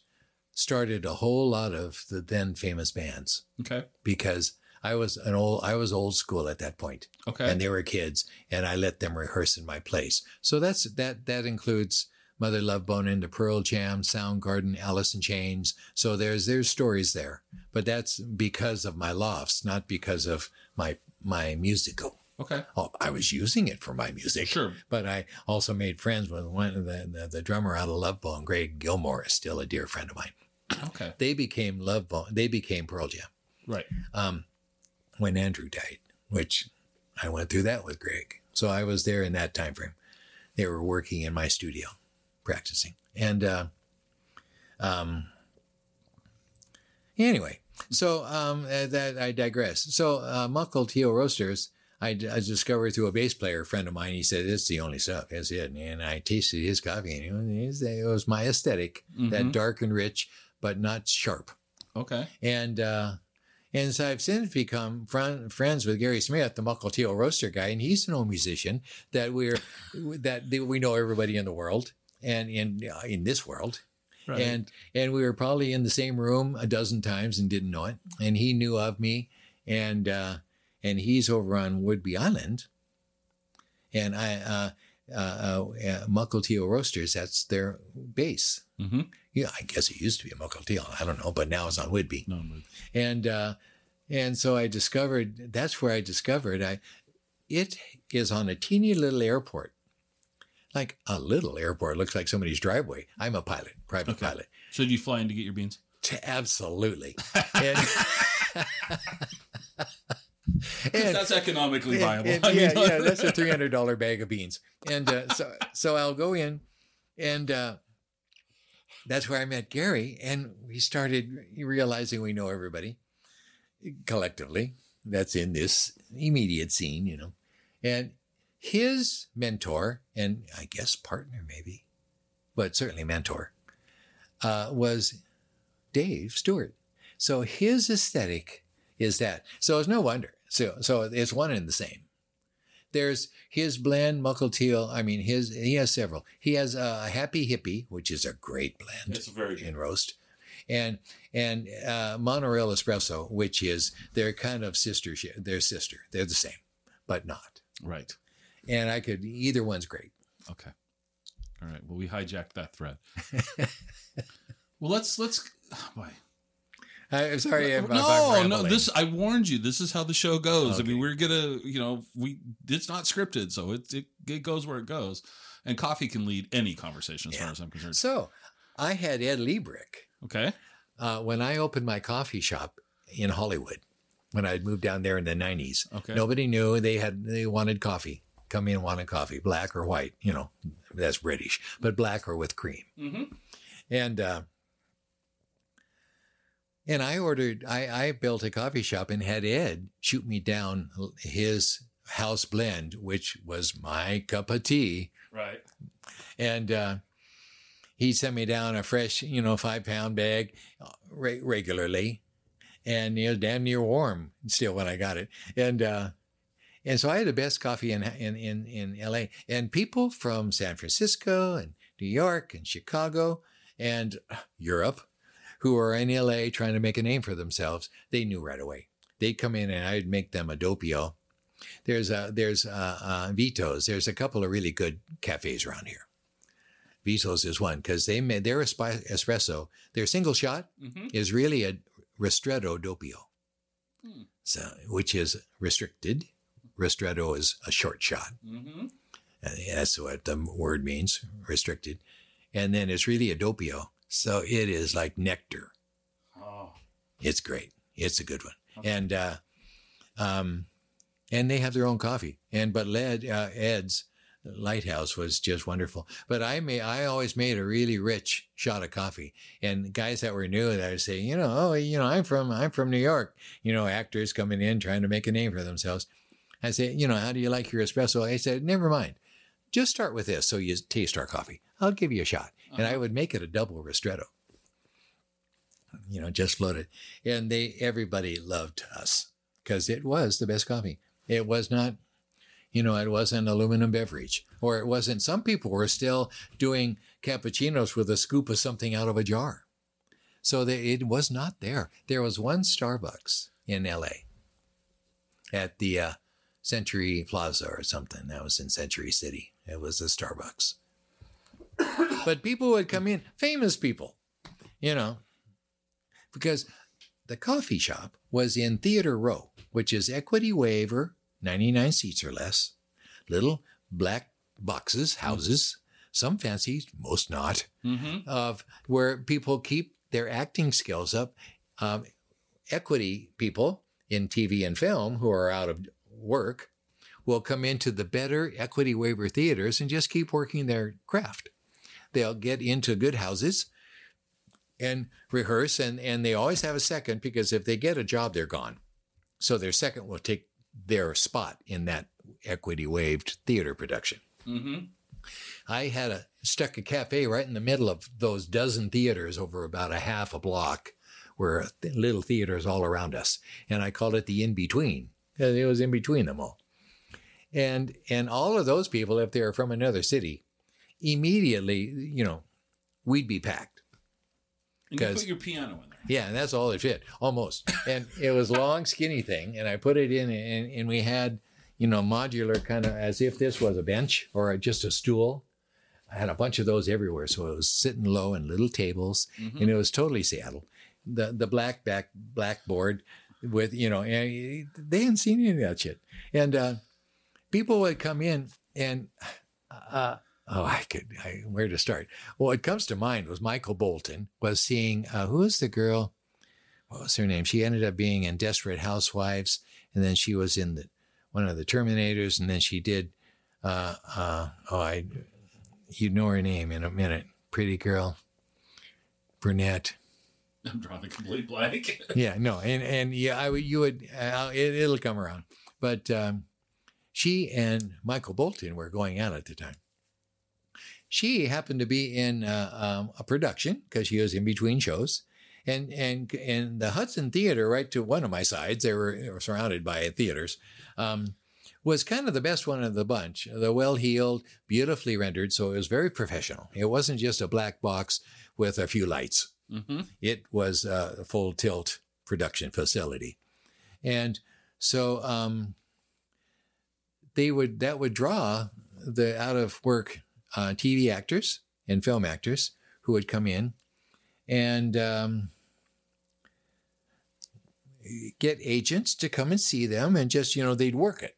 started a whole lot of the then famous bands okay. because I was an old I was old school at that point, Okay. and they were kids, and I let them rehearse in my place. So that's that that includes Mother Love Bone and the Pearl Jam, Soundgarden, Alice in Chains. So there's there's stories there, but that's because of my lofts, not because of my my musical. okay. Oh, I was using it for my music, Sure. but I also made friends with one of the, the the drummer out of Love Bone, Greg Gilmore, is still a dear friend of mine. Okay. They became Love Bone. They became Pearl Jam Right. um, when Andrew died, which I went through that with Greg. So I was there in that time frame. They were working in my studio, practicing, and uh, um, anyway. So um, uh, that I digress. So uh, Mukilteo Roasters, I discovered through a bass player friend of mine. He said it's the only stuff. That's it. And I tasted his coffee, and it was, it was my aesthetic, that Mhm. dark and rich, but not sharp Okay. and uh, and so I've since become friend, friends with Gary Smith, the Mukilteo roaster guy, and he's an old musician that we're that we know everybody in the world and in uh, in this world, Right. and and we were probably in the same room a dozen times and didn't know it, and he knew of me, and uh, and he's over on Whidbey Island, and I. Uh, uh, uh, uh, Mukilteo Roasters, that's their base. mm-hmm. Yeah, I guess it used to be a Mukilteo. I don't know, but now it's on Whidbey No. and uh, and so I discovered that's where I discovered I it is on a teeny little airport, like a little airport. Looks like somebody's driveway. I'm a pilot, private Okay. pilot. So did you fly in to get your beans? T- absolutely. And, and- that's economically viable. and- I yeah, mean, yeah, that's a three hundred dollar bag of beans, and uh, so so I'll go in, and uh, that's where I met Gary, and we started realizing we know everybody collectively. That's in this immediate scene, you know, and his mentor and I guess partner maybe, but certainly mentor, uh, was Dave Stewart. So his aesthetic is that. So it's no wonder. So so it's one and the same. There's his blend Mukilteo. I mean, his he has several. He has a Happy Hippie, which is a great blend It's very good. in roast, and and uh, Monorail Espresso, which is they're kind of sister. They're sister. They're the same, but not. Right. And I could either one's great. Okay. All right. Well, we hijacked that thread. well, let's let's. Oh, boy. I'm sorry. if- no, no. This I warned you. This is how the show goes. I mean, we're gonna, you know, we it's not scripted, so it it, it goes where it goes. And coffee can lead any conversation, as far as I'm concerned. So I had Ed Leebrick Okay. uh, when I opened my coffee shop in Hollywood. When I moved down there in the '90s, Okay. nobody knew they had they wanted coffee. Come in wanted coffee, black or white. You know, that's British, but black or with cream. Mm-hmm. And uh, and I ordered. I I built a coffee shop and had Ed shoot me down his house blend, which was my cup of tea. Right. and uh, he sent me down a fresh, you know, five pound bag uh, re- regularly, and you know, damn near warm still when I got it, and uh, and so I had the best coffee in in in in L.A. and people from San Francisco and New York and Chicago and Europe who are in L.A. trying to make a name for themselves, they knew right away. They'd come in and I'd make them a doppio. There's a there's uh, uh, Vito's. There's a couple of really good cafes around here. Vito's is one because they made their espresso. Their single shot Mm-hmm. is really a ristretto doppio, Hmm. so which is restricted. Ristretto is a short shot. Mm-hmm. That's what the word means, restricted. And then it's really a doppio. So it is like nectar. Oh. It's great. It's a good one. Okay. And uh, um, and they have their own coffee. And but Led uh, Ed's Lighthouse was just wonderful. But I may I always made a really rich shot of coffee. And guys that were new that would say, you know, oh, you know, I'm from I'm from New York. You know, actors coming in trying to make a name for themselves. I say, you know, how do you like your espresso? I said, never mind. Just start with this so you taste our coffee. I'll give you a shot. And I Uh-huh. would make it a double ristretto. You know, just floated. And they everybody loved us because it was the best coffee. It was not, you know, it wasn't aluminum beverage. Or it wasn't some people were still doing cappuccinos with a scoop of something out of a jar. So they, it was not there. There was one Starbucks in LA at the uh, Century Plaza or something. That was in Century City. It was a Starbucks. but people would come in, famous people, you know, because the coffee shop was in Theater Row, which is Equity Waiver, 99 seats or less, little black boxes, houses, some fancy, most not, Mm-hmm. of where people keep their acting skills up. Um, equity people in TV and film who are out of work will come into the better equity waiver theaters and just keep working their craft. They'll get into good houses and rehearse, and, and they always have a second because if they get a job, they're gone. So their second will take their spot in that equity waived theater production. Mm-hmm. I had a stuck a cafe right in the middle of those dozen theaters over about a half a block, where little theaters all around us, and I called it the in between. It was in between them all, and and all of those people, if they're from another city, immediately, you know, we'd be packed. And you put your piano in there. Yeah, and that's all it fit, almost. And it was long, skinny thing, and I put it in, and, and we had, you know, modular kind of as if this was a bench or just a stool. I had a bunch of those everywhere, so it was sitting low and little tables, Mhm. and it was totally Seattle. The the black back blackboard with you know, and they hadn't seen any of that shit, and uh, people would come in and. Uh, Oh, I could. I, where to start? Well, what comes to mind was Michael Bolton was seeing uh, who was the girl? What was her name? She ended up being in Desperate Housewives, and then she was in the one of the Terminators, and then she did. Uh, uh, oh, I, you know her name in a minute. Pretty girl, brunette. I'm drawing a complete blank. Yeah, no, and and yeah, I would. You would. Uh, it, it'll come around, but um, she and Michael Bolton were going out at the time. She happened to be in uh, um, a production because she was in between shows, and and and the Hudson Theater, right to one of my sides, they were, they were surrounded by theaters, um, was kind of the best one of the bunch. The well heeled, beautifully rendered, so it was very professional. It wasn't just a black box with a few lights. Mm-hmm. It was a full tilt production facility, and so um, they would that would draw the out of work uh, TV actors and film actors who would come in and um, get agents to come and see them and just you know they'd work it.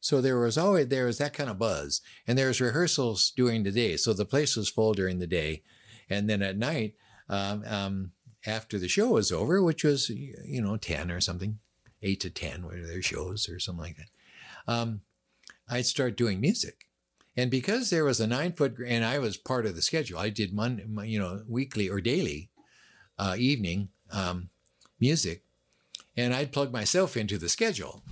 So there was always there was that kind of buzz and there was rehearsals during the day. So the place was full during the day. And then at night um, um, after the show was over which was you know 10 or something 8 to 10 were their shows or something like that um, i'd start doing music and because there was a nine foot, and I was part of the schedule, I did Monday, you know, weekly or daily, uh, evening um, music, and I'd plug myself into the schedule.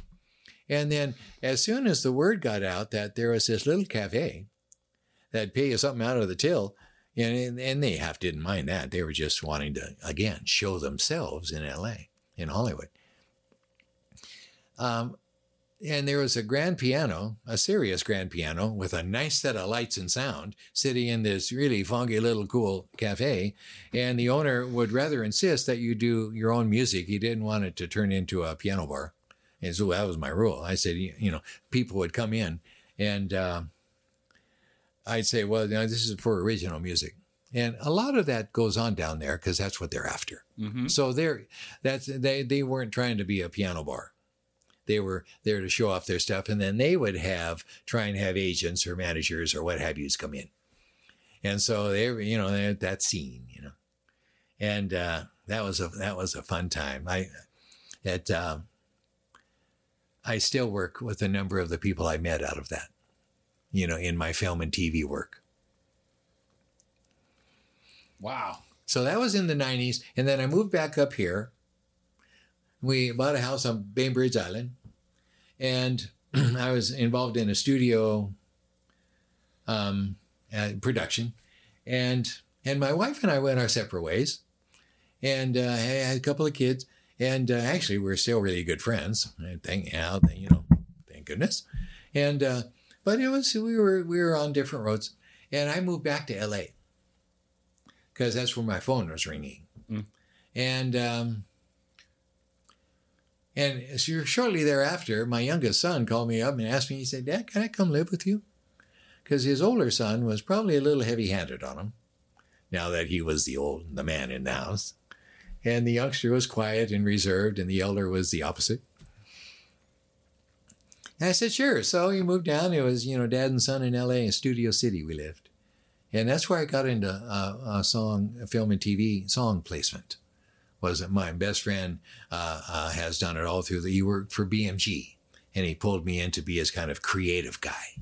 And then as soon as the word got out that there was this little cafe that'd pay you something out of the till, and, and they half didn't mind that. They were just wanting to, again, show themselves in LA, in Hollywood. Um, and there was a grand piano, a serious grand piano with a nice set of lights and sound sitting in this really funky little cool cafe. And the owner would rather insist that you do your own music. He didn't want it to turn into a piano bar. And so that was my rule. I said, you know, people would come in and uh, I'd say, well, you know, this is for original music. And a lot of that goes on down there because that's what they're after. Mm-hmm. So they're that's they they weren't trying to be a piano bar they were there to show off their stuff and then they would have try and have agents or managers or what have yous come in. And so they were you know that scene you know. And uh, that was a that was a fun time. I that uh, i still work with a number of the people i met out of that you know in my film and tv work. Wow. so that was in the 90s and then i moved back up here we bought a house on Bainbridge Island, and I was involved in a studio um, uh, production, and and my wife and I went our separate ways, and uh, I had a couple of kids, and uh, actually we're still really good friends. Thank you know, thank goodness, and uh, but it was we were we were on different roads, and I moved back to L.A. because that's where my phone was ringing, Mm. and. Um, and shortly thereafter, my youngest son called me up and asked me, he said, Dad, can I come live with you? Because his older son was probably a little heavy handed on him now that he was the old, the man in the house. And the youngster was quiet and reserved, and the elder was the opposite. And I said, sure. So he moved down. It was, you know, dad and son in LA in Studio City we lived. And that's where I got into uh, a song, a film and TV song placement was that my best friend uh, uh, has done it all through the, he worked for BMG and he pulled me in to be his kind of creative guy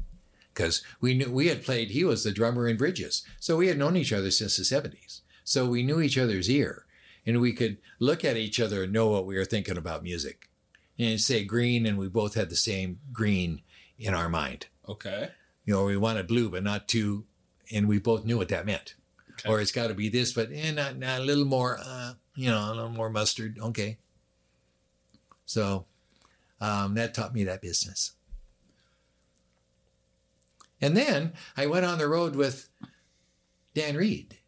because we knew we had played, he was the drummer in Bridges. So we had known each other since the 70s. So we knew each other's ear and we could look at each other and know what we were thinking about music and say green and we both had the same green in our mind. Okay. You know, we wanted blue, but not too, and we both knew what that meant. Okay. Or it's got to be this, but eh, not, not a little more, uh, you know, a little more mustard. Okay. So um, that taught me that business. And then I went on the road with Dan Reed.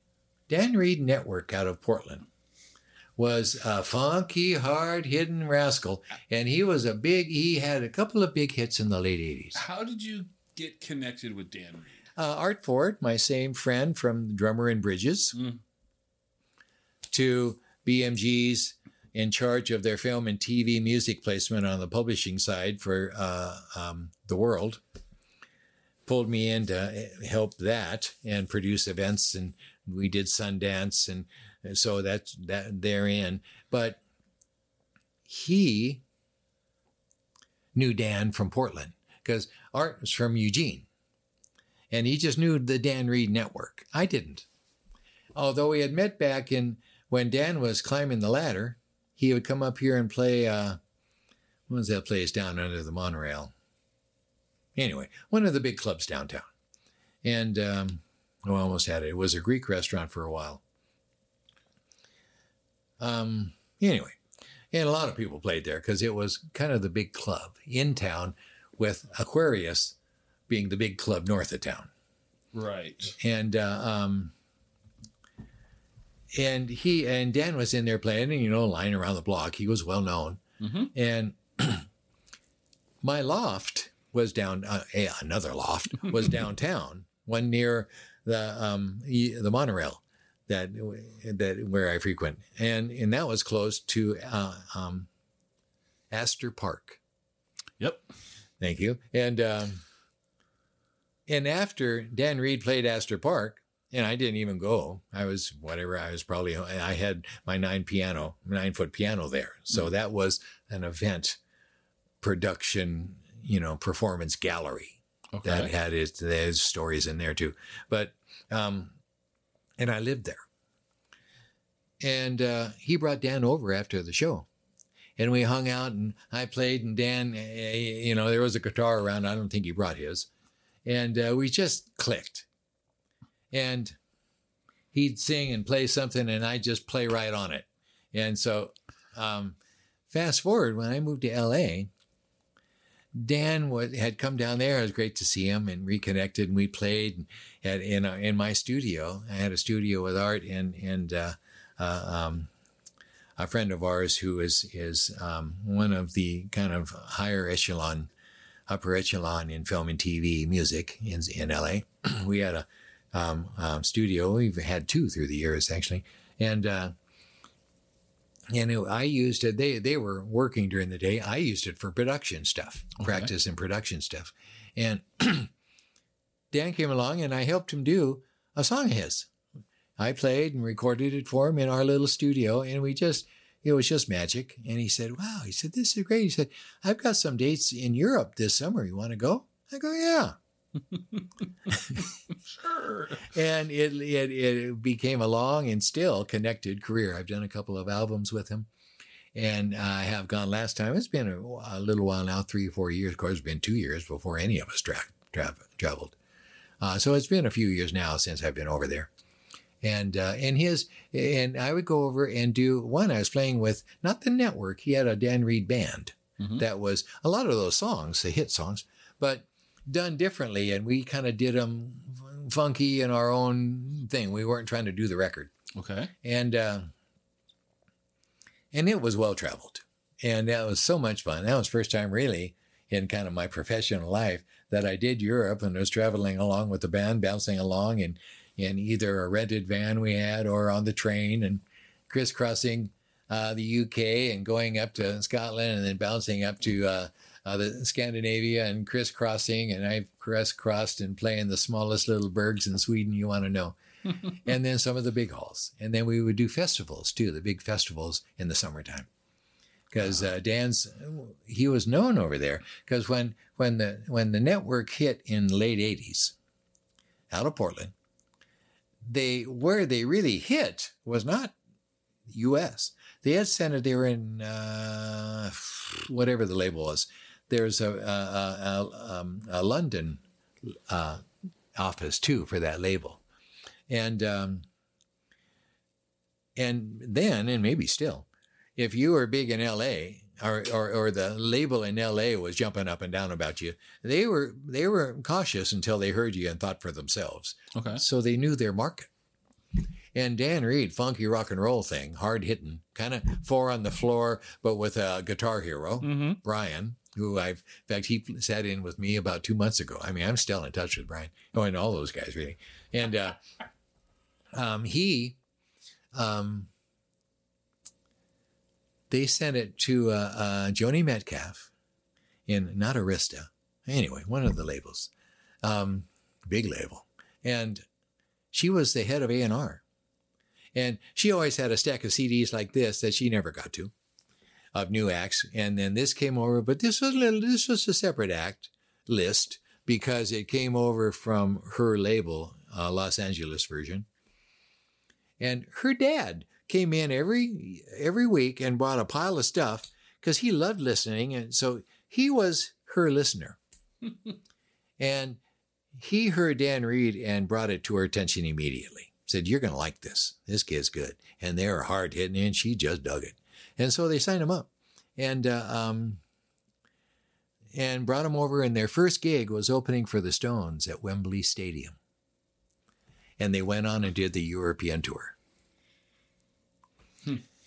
Dan Reed Network out of Portland was a funky, hard hidden rascal. And he was a big, he had a couple of big hits in the late 80s. How did you get connected with Dan Reed? Uh, Art Ford, my same friend from Drummer and Bridges, Mm. to BMG's in charge of their film and TV music placement on the publishing side for uh, um, the world. Pulled me in to help that and produce events, and we did Sundance, and so that's that they're. But he knew Dan from Portland because Art was from Eugene and he just knew the Dan Reed network. I didn't. Although we had met back in when Dan was climbing the ladder, he would come up here and play. Uh, what was that place down under the monorail? Anyway, one of the big clubs downtown, and um, oh, I almost had it. It was a Greek restaurant for a while. Um. Anyway, and a lot of people played there because it was kind of the big club in town with Aquarius being the big club north of town. Right. and uh, um, and he and Dan was in there playing, and you know, lying around the block. He was well known, Mhm. and my loft was down. Uh, another loft was downtown, one near the um, the monorail that that where I frequent, and and that was close to uh, um, Astor Park. Yep. Thank you. And um, and after Dan Reed played Astor Park, and I didn't even go. I was whatever. I was probably I had my nine piano, nine foot piano there. So that was an event production, you know, performance gallery Okay. that had its there's stories in there too. But um, and I lived there. And uh, he brought Dan over after the show, and we hung out, and I played, and Dan, eh, you know, there was a guitar around. I don't think he brought his, and uh, we just clicked. And he'd sing and play something, and I'd just play right on it. And so, um, fast forward when I moved to L.A. Dan was, had come down there. It was great to see him and reconnected. And we played in uh, in my studio. I had a studio with Art and and uh, uh, um, a friend of ours who is is um, one of the kind of higher echelon, upper echelon in film and TV music in in LA. we had a um, um, studio. We've had two through the years actually, and. Uh, and it, I used it. They they were working during the day. I used it for production stuff, Okay. practice and production stuff. And Dan came along, and I helped him do a song of his. I played and recorded it for him in our little studio, and we just it was just magic. And he said, "Wow," he said, "This is great." He said, "I've got some dates in Europe this summer. You want to go?" I go, "Yeah." Sure. and it, it it became a long and still connected career. I've done a couple of albums with him, and I have gone last time. It's been a, a little while now, three or four years. Of course, it's been two years before any of us tra- tra- traveled. Uh, so it's been a few years now since I've been over there. And uh, and his and I would go over and do one. I was playing with not the network. He had a Dan Reed band Mhm. that was a lot of those songs, the hit songs, but done differently. And we kind of did them funky in our own thing. We weren't trying to do the record, Okay. and uh, and it was well traveled, and that was so much fun. That was first time really in kind of my professional life that I did Europe and was traveling along with the band, bouncing along in in either a rented van we had or on the train and crisscrossing uh, the UK and going up to Scotland and then bouncing up to uh, uh, the Scandinavia and crisscrossing. And I've crisscrossed and playing the smallest little burgs in Sweden you want to know. and then some of the big halls. And then we would do festivals too, the big festivals in the summertime. Because uh, Dan's, he was known over there. Because when when the when the network hit in the late '80s, out of Portland, they where they really hit was not U.S. They had sent it. They were in uh, whatever the label was. There's a, a, a, um, a London uh, office too for that label, and um, and then and maybe still, if you were big in L.A. Or, or, or the label in L.A. was jumping up and down about you. They were they were cautious until they heard you and thought for themselves. Okay. So they knew their market. And Dan Reed, funky rock and roll thing, hard hitting, kind of four on the floor, but with a guitar hero, Mm-hmm. Brian, who I've, in fact, he sat in with me about two months ago. I mean, I'm still in touch with Brian. Oh, and all those guys, really. And uh, um, he, um, they sent it to uh, uh, Joni Metcalf in not Arista. Anyway, one of the labels, um, big label. And she was the head of A&R. And she always had a stack of CDs like this that she never got to of new acts. And then this came over, but this was a little, this was a separate act list because it came over from her label, uh, Los Angeles version. And her dad came in every every week and brought a pile of stuff because he loved listening, and so he was her listener. and he heard Dan Reed and brought it to her attention immediately. Said, "You're going to like this. This kid's good." And they were hard hitting, and she just dug it. And so they signed him up. And uh, um, and brought him over. And their first gig was opening for the Stones at Wembley Stadium. And they went on and did the European tour.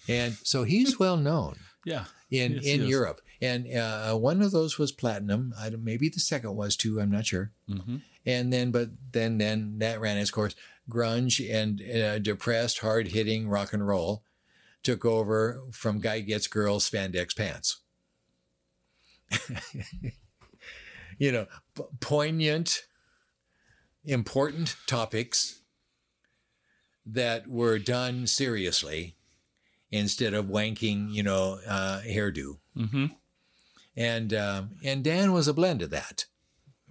And so he's well known Yeah. in Yes, in. Europe. And uh, one of those was platinum. I don't, maybe the second was too. I'm not sure. Mm-hmm. And then, but then, then that ran its course. Grunge and uh, depressed, hard hitting rock and roll took over from Guy Gets Girl spandex pants. you know, p- poignant, important topics that were done seriously instead of wanking, you know, uh, hairdo. Mm-hmm. And um, and Dan was a blend of that.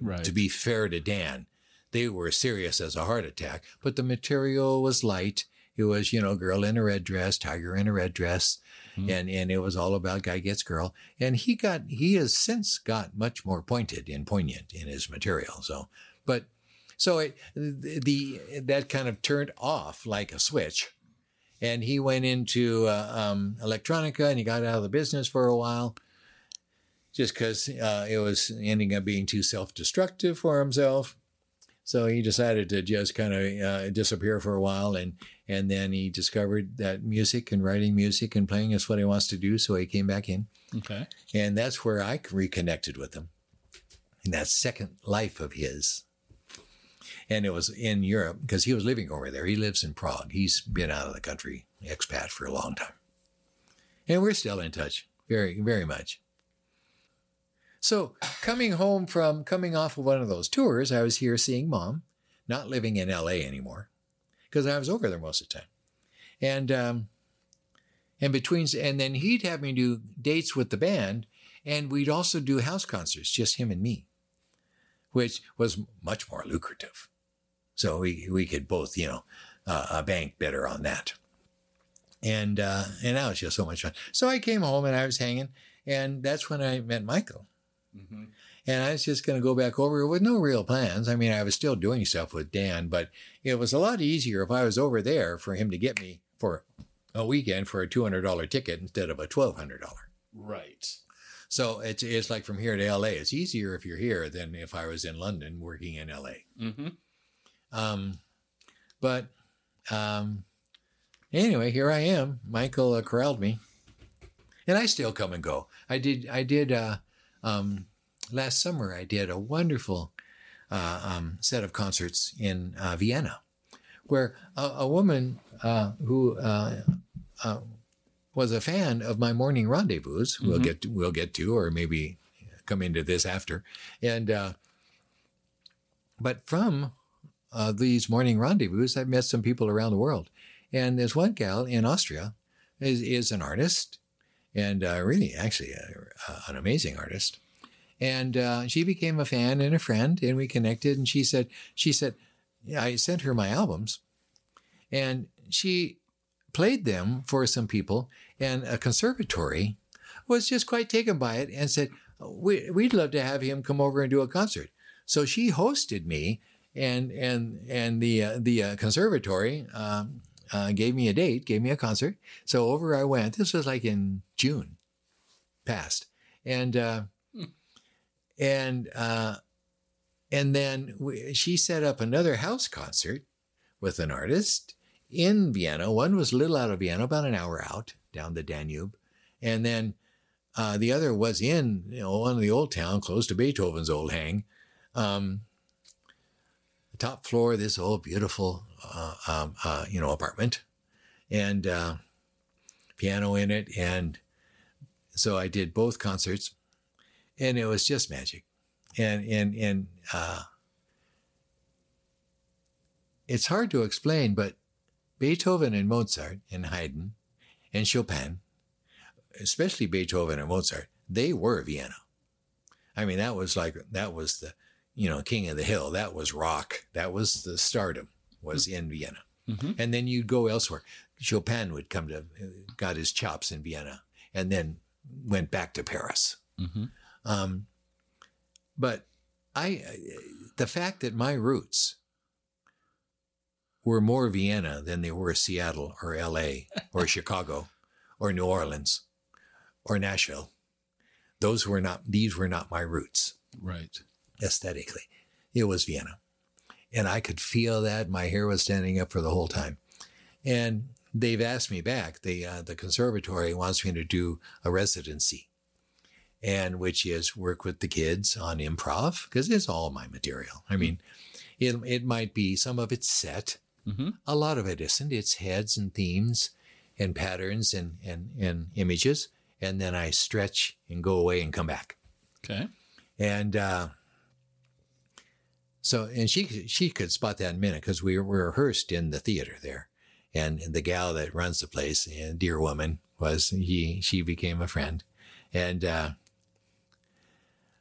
Right. To be fair to Dan, they were serious as a heart attack, but the material was light. It was, you know, girl in a red dress, tiger in a red dress, Mhm. and and it was all about guy gets girl. And he got he has since got much more pointed and poignant in his material. So, but so it the, the that kind of turned off like a switch, and he went into uh, um, electronica and he got out of the business for a while just because uh, it was ending up being too self-destructive for himself. So he decided to just kind of uh, disappear for a while, and and then he discovered that music and writing music and playing is what he wants to do. So he came back in, Okay. and that's where I reconnected with him in that second life of his. And it was in Europe because he was living over there. He lives in Prague. He's been out of the country, expat for a long time, and we're still in touch, very very much. So coming home from coming off of one of those tours, I was here seeing mom, not living in LA anymore, because I was over there most of the time. And um, and between and then he'd have me do dates with the band, and we'd also do house concerts, just him and me, which was much more lucrative. So we we could both, you know, uh, bank better on that. And uh, and that was just so much fun. So I came home and I was hanging, and that's when I met Michael. Mm-hmm. And I was just going to go back over with no real plans. I mean, I was still doing stuff with Dan, but it was a lot easier if I was over there for him to get me for a weekend for a $200 ticket instead of a $1,200. Right. So it's, it's like from here to LA. It's easier if you're here than if I was in London working in LA. Mm-hmm. Um, but um, anyway, here I am. Michael uh, corralled me, and I still come and go. I did. I did. Uh, um, last summer, I did a wonderful uh, um, set of concerts in uh, Vienna, where a, a woman uh, who uh, uh, was a fan of my morning rendezvous. We'll Mhm. get to, we'll get to, or maybe come into this after, and uh, but from uh, these morning rendezvous, I've met some people around the world. And there's one gal in Austria is, is an artist and uh, really actually a, a- an amazing artist. And uh, she became a fan and a friend and we connected and she said, she said, I sent her my albums and she played them for some people and a conservatory was just quite taken by it and said, we, we'd love to have him come over and do a concert. So she hosted me and and and the uh, the uh, conservatory um, uh, gave me a date, gave me a concert. So over I went. This was like in June, past, and uh, and uh, and then we, she set up another house concert with an artist in Vienna. One was a little out of Vienna, about an hour out down the Danube, and then uh, the other was in you know one of the old town, close to Beethoven's old hang. Um, the top floor of this old beautiful uh, um, uh, you know apartment and uh, piano in it and so i did both concerts and it was just magic and and and uh, it's hard to explain but beethoven and mozart and haydn and chopin especially beethoven and mozart they were vienna i mean that was like that was the you know, King of the Hill. That was rock. That was the stardom was in Vienna. Mm-hmm. And then you'd go elsewhere. Chopin would come to, got his chops in Vienna and then went back to Paris. Mm-hmm. Um, but I, the fact that my roots were more Vienna than they were Seattle or LA or Chicago or New Orleans or Nashville those were not these were not my roots Right. aesthetically. It was Vienna. And I could feel that my hair was standing up for the whole time. And they've asked me back. The uh, the conservatory wants me to do a residency, and which is work with the kids on improv because it's all my material. I mean, it it might be some of it's set, Mm-hmm. a lot of it isn't. It's heads and themes, and patterns and and and images, and then I stretch and go away and come back. Okay. And uh, so, and she she could spot that in a minute because we were rehearsed in the theater there, and the gal that runs the place, a dear woman, was he she became a friend, and uh,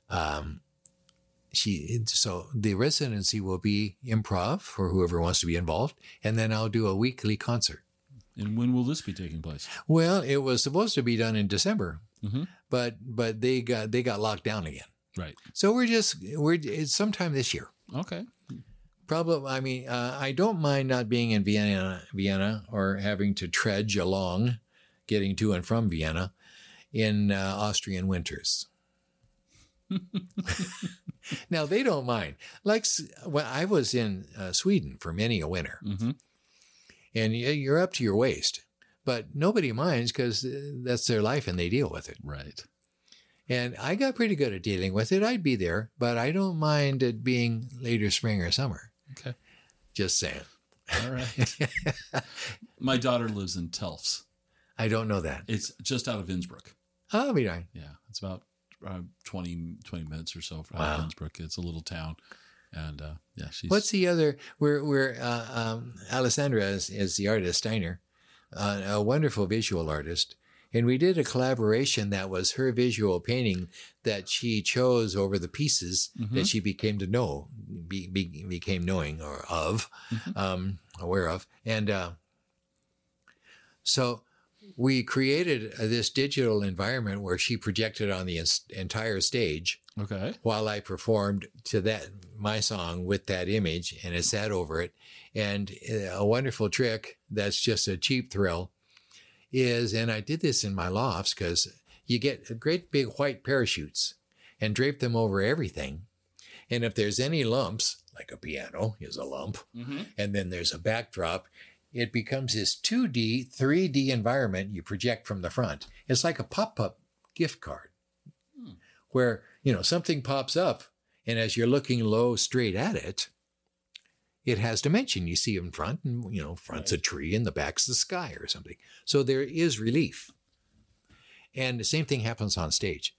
um, she so the residency will be improv for whoever wants to be involved, and then I'll do a weekly concert. And when will this be taking place? Well, it was supposed to be done in December, Mhm. but but they got they got locked down again. Right. So we're just we're it's sometime this year. Okay. Probably. I mean, uh, I don't mind not being in Vienna, Vienna, or having to trudge along, getting to and from Vienna, in uh, Austrian winters. now they don't mind. Like when I was in uh, Sweden for many a winter, Mm-hmm. and you're up to your waist, but nobody minds because that's their life and they deal with it. Right. And I got pretty good at dealing with it. I'd be there, but I don't mind it being later spring or summer. Okay. Just saying. All right. My daughter lives in Telfs. I don't know that. It's just out of Innsbruck. I'll be darned. Yeah. It's about uh, 20, 20 minutes or so from Wow. Innsbruck. It's a little town. And uh, yeah, she's. What's the other? Where where uh, um, Alessandra is, is the artist Steiner, uh, a wonderful visual artist, and we did a collaboration that was her visual painting that she chose over the pieces that she became to know, be, be, became knowing or of, um, aware of, and uh, so we created uh, this digital environment where she projected on the entire stage Okay. while I performed to that my song with that image and it sat over it. And uh, a wonderful trick that's just a cheap thrill is, and I did this in my lofts because you get great big white parachutes and drape them over everything. And if there's any lumps, like a piano is a lump, Mm-hmm. and then there's a backdrop, it becomes this 2D, 3D environment you project from the front. It's like a pop up gift card hmm. where, you know, something pops up, and as you're looking low straight at it, it has dimension. You see in front, and, you know, front's a tree and the back's the sky or something. So there is relief. And the same thing happens on stage.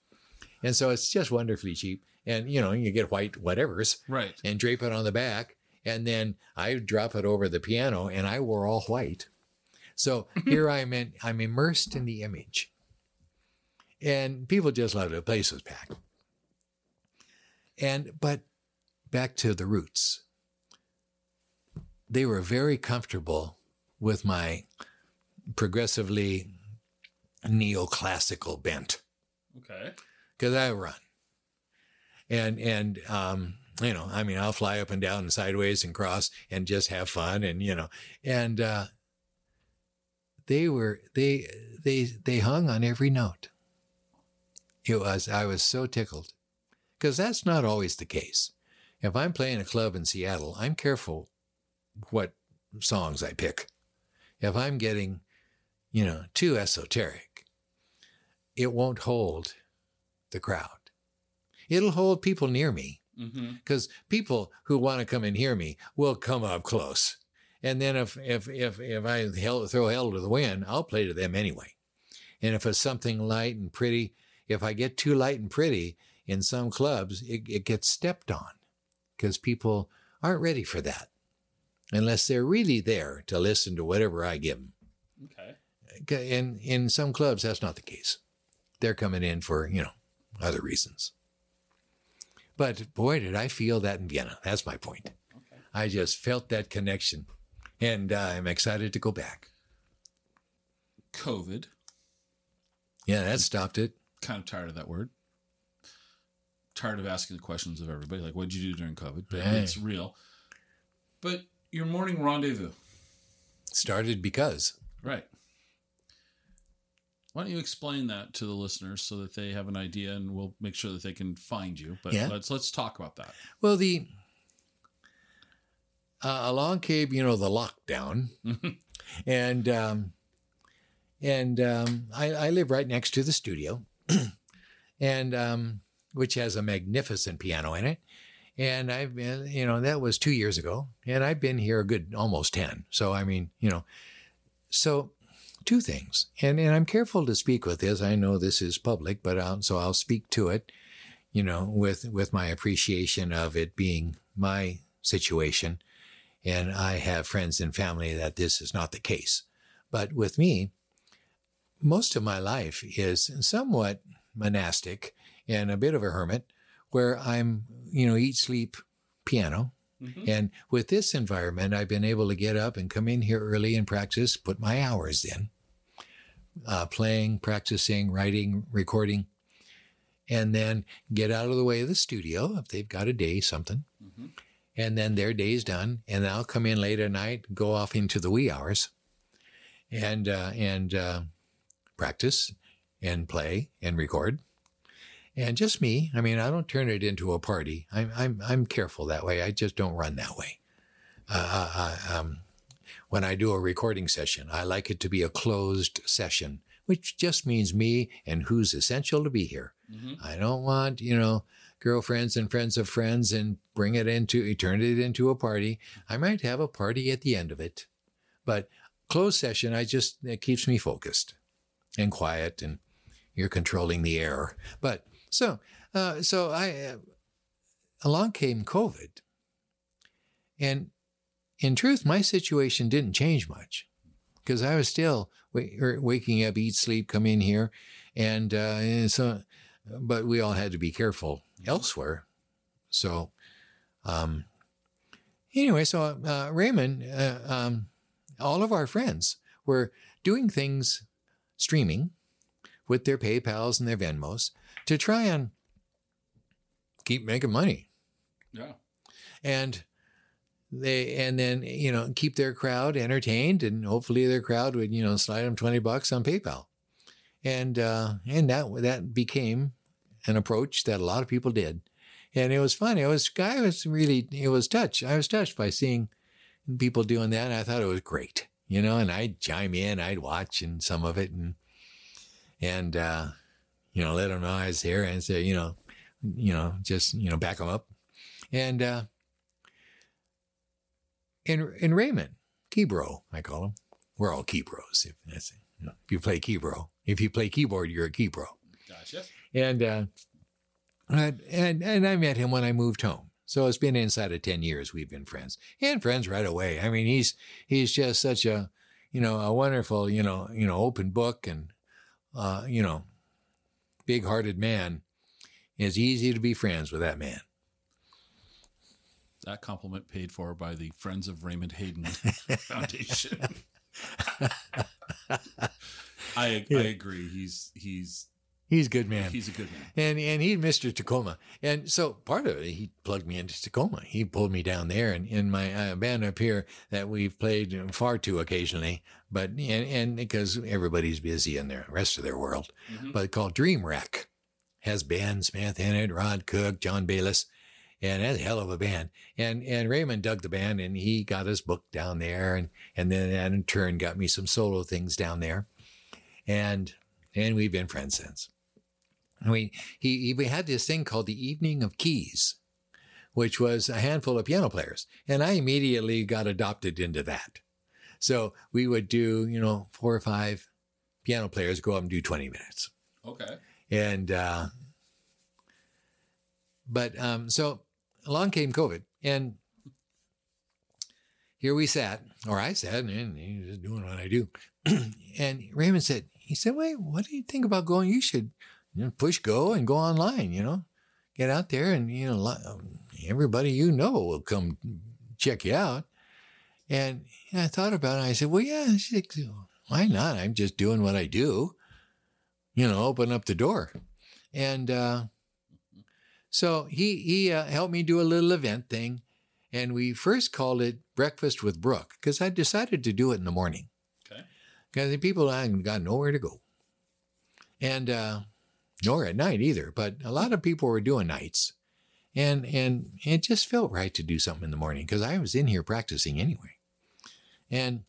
And so it's just wonderfully cheap. And, you know, you get white whatevers Right. and drape it on the back. And then I drop it over the piano and I wore all white. So here I'm in, I'm immersed in the image. And people just loved it. The place was packed. And, but back to the roots. They were very comfortable with my progressively neoclassical bent Okay. because I run. And and um, you know, I mean, I'll fly up and down and sideways and cross and just have fun and you know, and uh, they were they they they hung on every note. It was I was so tickled because that's not always the case. If I'm playing a club in Seattle, I'm careful what songs I pick. If I'm getting, you know, too esoteric, it won't hold the crowd. It'll hold people near me Mm-hmm. because people who want to come and hear me will come up close. And then if if if if I hell, throw hell to the wind, I'll play to them anyway. And if it's something light and pretty, if I get too light and pretty in some clubs, it, it gets stepped on because people aren't ready for that unless they're really there to listen to whatever I give them. Okay. In in some clubs, that's not the case. They're coming in for you know other reasons. But boy, did I feel that in Vienna. That's my point. I just felt that connection, and uh, I'm excited to go back. COVID. Yeah, that stopped it. Kind of tired of that word. Tired of asking the questions of everybody. Like, what did you do during COVID? But Right. it's real. But your morning rendezvous. Started because Right. Why don't you explain that to the listeners so that they have an idea, and we'll make sure that they can find you. But Yeah. let's let's talk about that. Well, the uh, along came, you know, the lockdown, and um, and um, I, I live right next to the studio, and um, which has a magnificent piano in it. And I've been, you know, that was two years ago, and I've been here a good almost ten. So I mean, you know, so two things, and and I'm careful to speak with this. I know this is public, but I'll, so I'll speak to it you know, with with my appreciation of it being my situation, and I have friends and family that this is not the case. But with me, most of my life is somewhat monastic and a bit of a hermit, where I'm, you know, eat, sleep, piano. Mm-hmm. And with this environment, I've been able to get up and come in here early and practice, put my hours in, uh, playing, practicing, writing, recording and then get out of the way of the studio if they've got a day something. And then their day's done and i'll come in late at night go off into the wee hours and uh, and uh, practice and play and record. And just me i mean i don't turn it into a party. I'm i'm, I'm careful that way. I just don't run that way. Uh, uh, um, when i do a recording session i like it to be a closed session which just means me and who's essential to be here I don't want, you know, girlfriends and friends of friends and bring it into, turn it into a party. I might have a party at the end of it, but closed session, I just, it keeps me focused and quiet and you're controlling the air. But so, uh, so I, uh, along came COVID. And in truth, my situation didn't change much because I was still wa- er, waking up, eat, sleep, come in here. And, uh, and so, but we all had to be careful elsewhere. So, um, anyway, so uh, Raymond, uh, um, all of our friends were doing things streaming with their PayPal's and their Venmos to try and keep making money Yeah. and they and then you know keep their crowd entertained and hopefully their crowd would you know slide them 20 bucks on PayPal. And uh and that that became an approach that a lot of people did. And it was funny. It was I was really it was touched. I was touched by seeing people doing that. And I thought it was great you know and I'd chime in I'd watch and some of it and and uh you know let them know I was here and say you know you know just you know back them up. And uh in in Raymond, Keybro, I call him. We're all Keybros. If that's you know, if you play Keybro, if you play keyboard, you're a Keybro. Gotcha. And uh, and and and I met him when I moved home. So it's been inside of ten years we've been friends and friends right away. I mean, he's he's just such a you know a wonderful you know you know open book and uh, you know big hearted man. It's easy to be friends with that man. That compliment paid for by the Friends of Raymond Hayden Foundation. I I agree. He's he's He's a good man. he's a good man. and and he's Mr. Tacoma, and so part of it, he plugged me into Tacoma. He pulled me down there, and in my uh, band up here that we've played far too occasionally, but and, and because everybody's busy in the rest of their world, but called Dream Wreck has Ben Smith in it, Rod Cook, John Bayless, and that's a hell of a band. And and Raymond dug the band, and he got us booked down there, and and then that in turn got me some solo things down there, and and we've been friends since. I mean, he, he we had this thing called the Evening of Keys, which was a handful of piano players, and I immediately got adopted into that. So we would do, you know, four or five piano players go up and do twenty minutes, Okay. and uh, but um, so along came COVID, and here we sat, or I sat, and just doing what I do. and Raymond said, he said, "Wait, what do you think about going? You should, you know, push go and go online. You know, get out there, and you know, everybody you know will come check you out." And I thought about it. I said, "Well, yeah, said, why not? I'm just doing what I do. You know, open up the door." And uh, so he he uh, helped me do a little event thing, and we first called it Breakfast with Brooke because I decided to do it in the morning Okay. because the people I got nowhere to go. and uh, nor at night either. But a lot of people were doing nights, and and it just felt right to do something in the morning because I was in here practicing anyway, and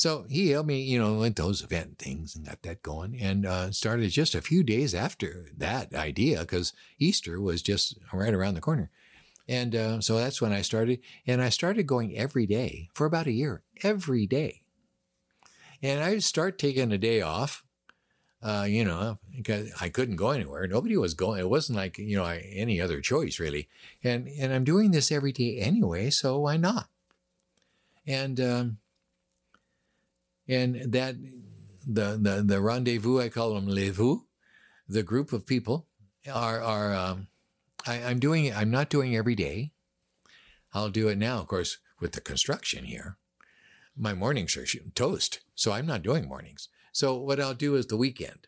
so he helped me, you know, with those event things and got that going, and uh, started just a few days after that idea because Easter was just right around the corner. And uh, so that's when I started. And I started going every day for about a year, every day. And I'd start taking a day off, uh, you know, because I couldn't go anywhere. Nobody was going. It wasn't like, you know, I, any other choice really. And, and I'm doing this every day anyway, so why not? And, um, and that, the, the, the rendezvous, I call them les vous, the group of people are, are, um, I, am doing it. I'm not doing every day. I'll do it now, of course, with the construction here. My mornings are toast, so I'm not doing mornings. So what I'll do is the weekend.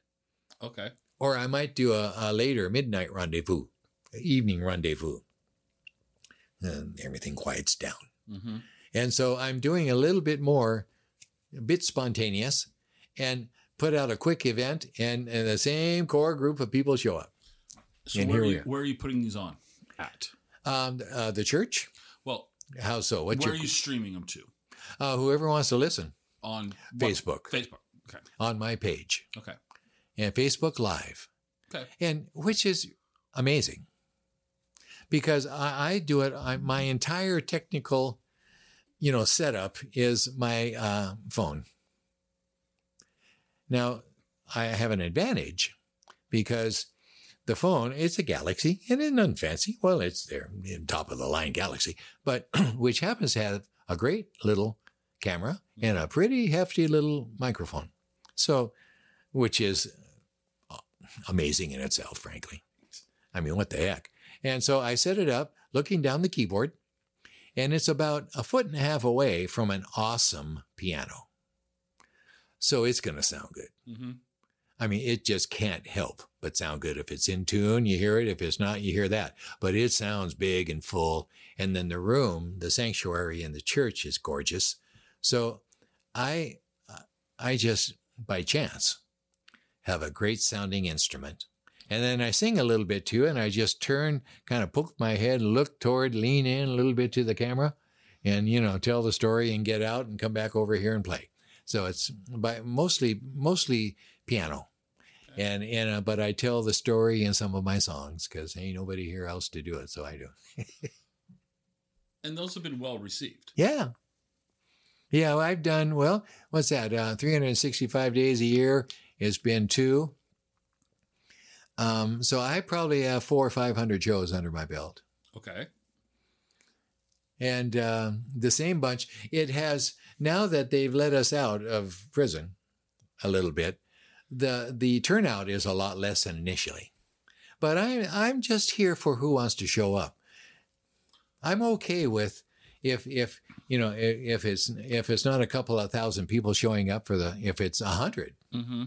Okay. Or I might do a, a later midnight rendezvous, evening rendezvous. And everything quiets down. Mm-hmm. And so I'm doing a little bit more, a bit spontaneous, and put out a quick event, and, and the same core group of people show up. So And where, here are you, are. where are you putting these on at? Um, uh, the church? Well, How so? What's where your, are you streaming them to? uh, whoever wants to listen On what? Facebook. Facebook. Okay. on my page Okay. and Facebook Live, Okay. and which is amazing because I, I do it. I, my entire technical, you know, setup is my uh, phone. Now, I have an advantage because the phone it's a Galaxy and it's nothing fancy. Well, it's their top of the line Galaxy, but which happens to have a great little camera and a pretty hefty little microphone. So, which is uh, amazing in itself, frankly. I mean, what the heck? And so I set it up looking down the keyboard, and it's about a foot and a half away from an awesome piano. So it's going to sound good. Mm-hmm. I mean, it just can't help but sound good. If it's in tune, you hear it. If it's not, you hear that. But it sounds big and full. And then the room, the sanctuary in the church is gorgeous. So I, I just by chance have a great sounding instrument. And then I sing a little bit too. And I just turn, kind of poke my head, look toward, lean in a little bit to the camera and, you know, tell the story and get out and come back over here and play. So it's by mostly, mostly piano. And, and, uh, but I tell the story in some of my songs because ain't nobody here else to do it. So I do. And those have been well received. Yeah. Yeah, well, I've done, well, what's that? Uh, 365 days a year. It's been two. Um, so I probably have four or 500 shows under my belt. Okay. And uh, the same bunch, it has, now that they've let us out of prison a little bit, the, the turnout is a lot less than initially. But I, I'm just here for who wants to show up. I'm okay with if if you know if, if it's if it's not a couple of thousand people showing up for the if it's a hundred Mm-hmm.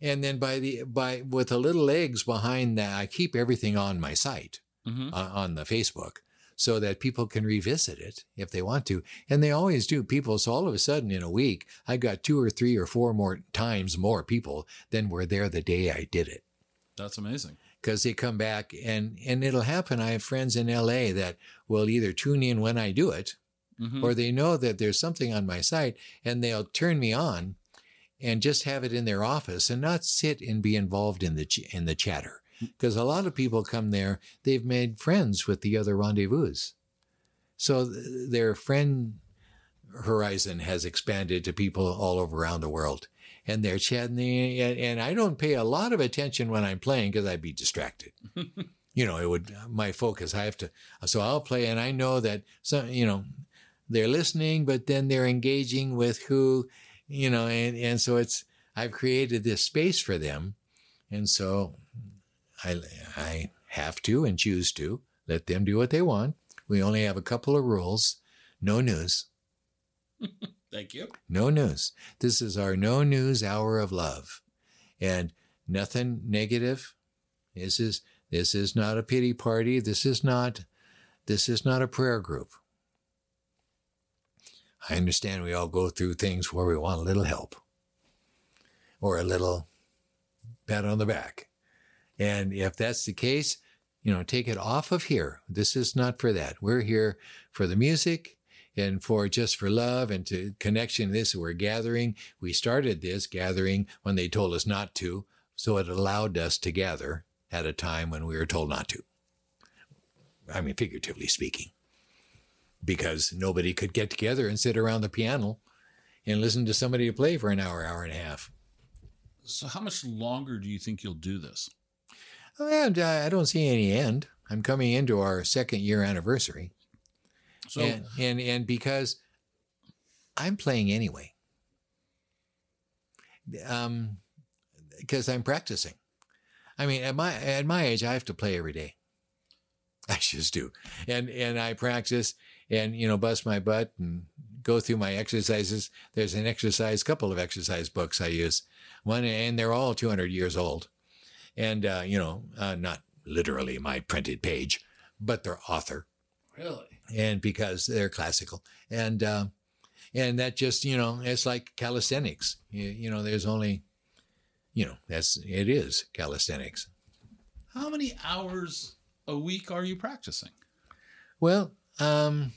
And then by the by with the little legs behind that I keep everything on my site Mm-hmm. uh, on the Facebook so that people can revisit it if they want to and they always do people so all of a sudden in a week I've got two or three or four more times more people than were there the day I did it That's amazing. because they come back and and it'll happen. I have friends in LA that will either tune in when I do it, Mm-hmm. or they know that there's something on my site and they'll turn me on, and just have it in their office and not sit and be involved in the ch- in the chatter. Hmm. Because a lot of people come there, they've made friends with the other rendezvous, so th- their friend horizon has expanded to people all over around the world and they're chatting and, and I don't pay a lot of attention when I'm playing because I'd be distracted. you know, it would my focus. I have to, so I'll play, and I know that some, you know, they're listening, but then they're engaging with who, you know, and and so it's I've created this space for them, and so I I have to and choose to let them do what they want. We only have a couple of rules: no news. Thank you. No news. This is our no news hour of love. And nothing negative. This is this is not a pity party. This is not this is not a prayer group. I understand we all go through things where we want a little help or a little pat on the back. And if that's the case, you know, take it off of here. This is not for that. We're here for the music and for just for love and to connection. This we're gathering. We started this gathering when they told us not to, so it allowed us to gather at a time when we were told not to. I mean, figuratively speaking, because nobody could get together and sit around the piano and listen to somebody play for an hour, hour and a half. So, how much longer do you think you'll do this? And I don't see any end. I'm coming into our second year anniversary. So, and, and and because I'm playing anyway. Um because I'm practicing. I mean, at my at my age I have to play every day. I just do. And and I practice and you know bust my butt and go through my exercises. There's an exercise couple of exercise books I use. One and they're all 200 years old. And uh, you know, uh, not literally my printed page, but their author really, and because they're classical and uh, and that just you know it's like calisthenics you, you know there's only you know that's it is calisthenics how many hours a week are you practicing? well um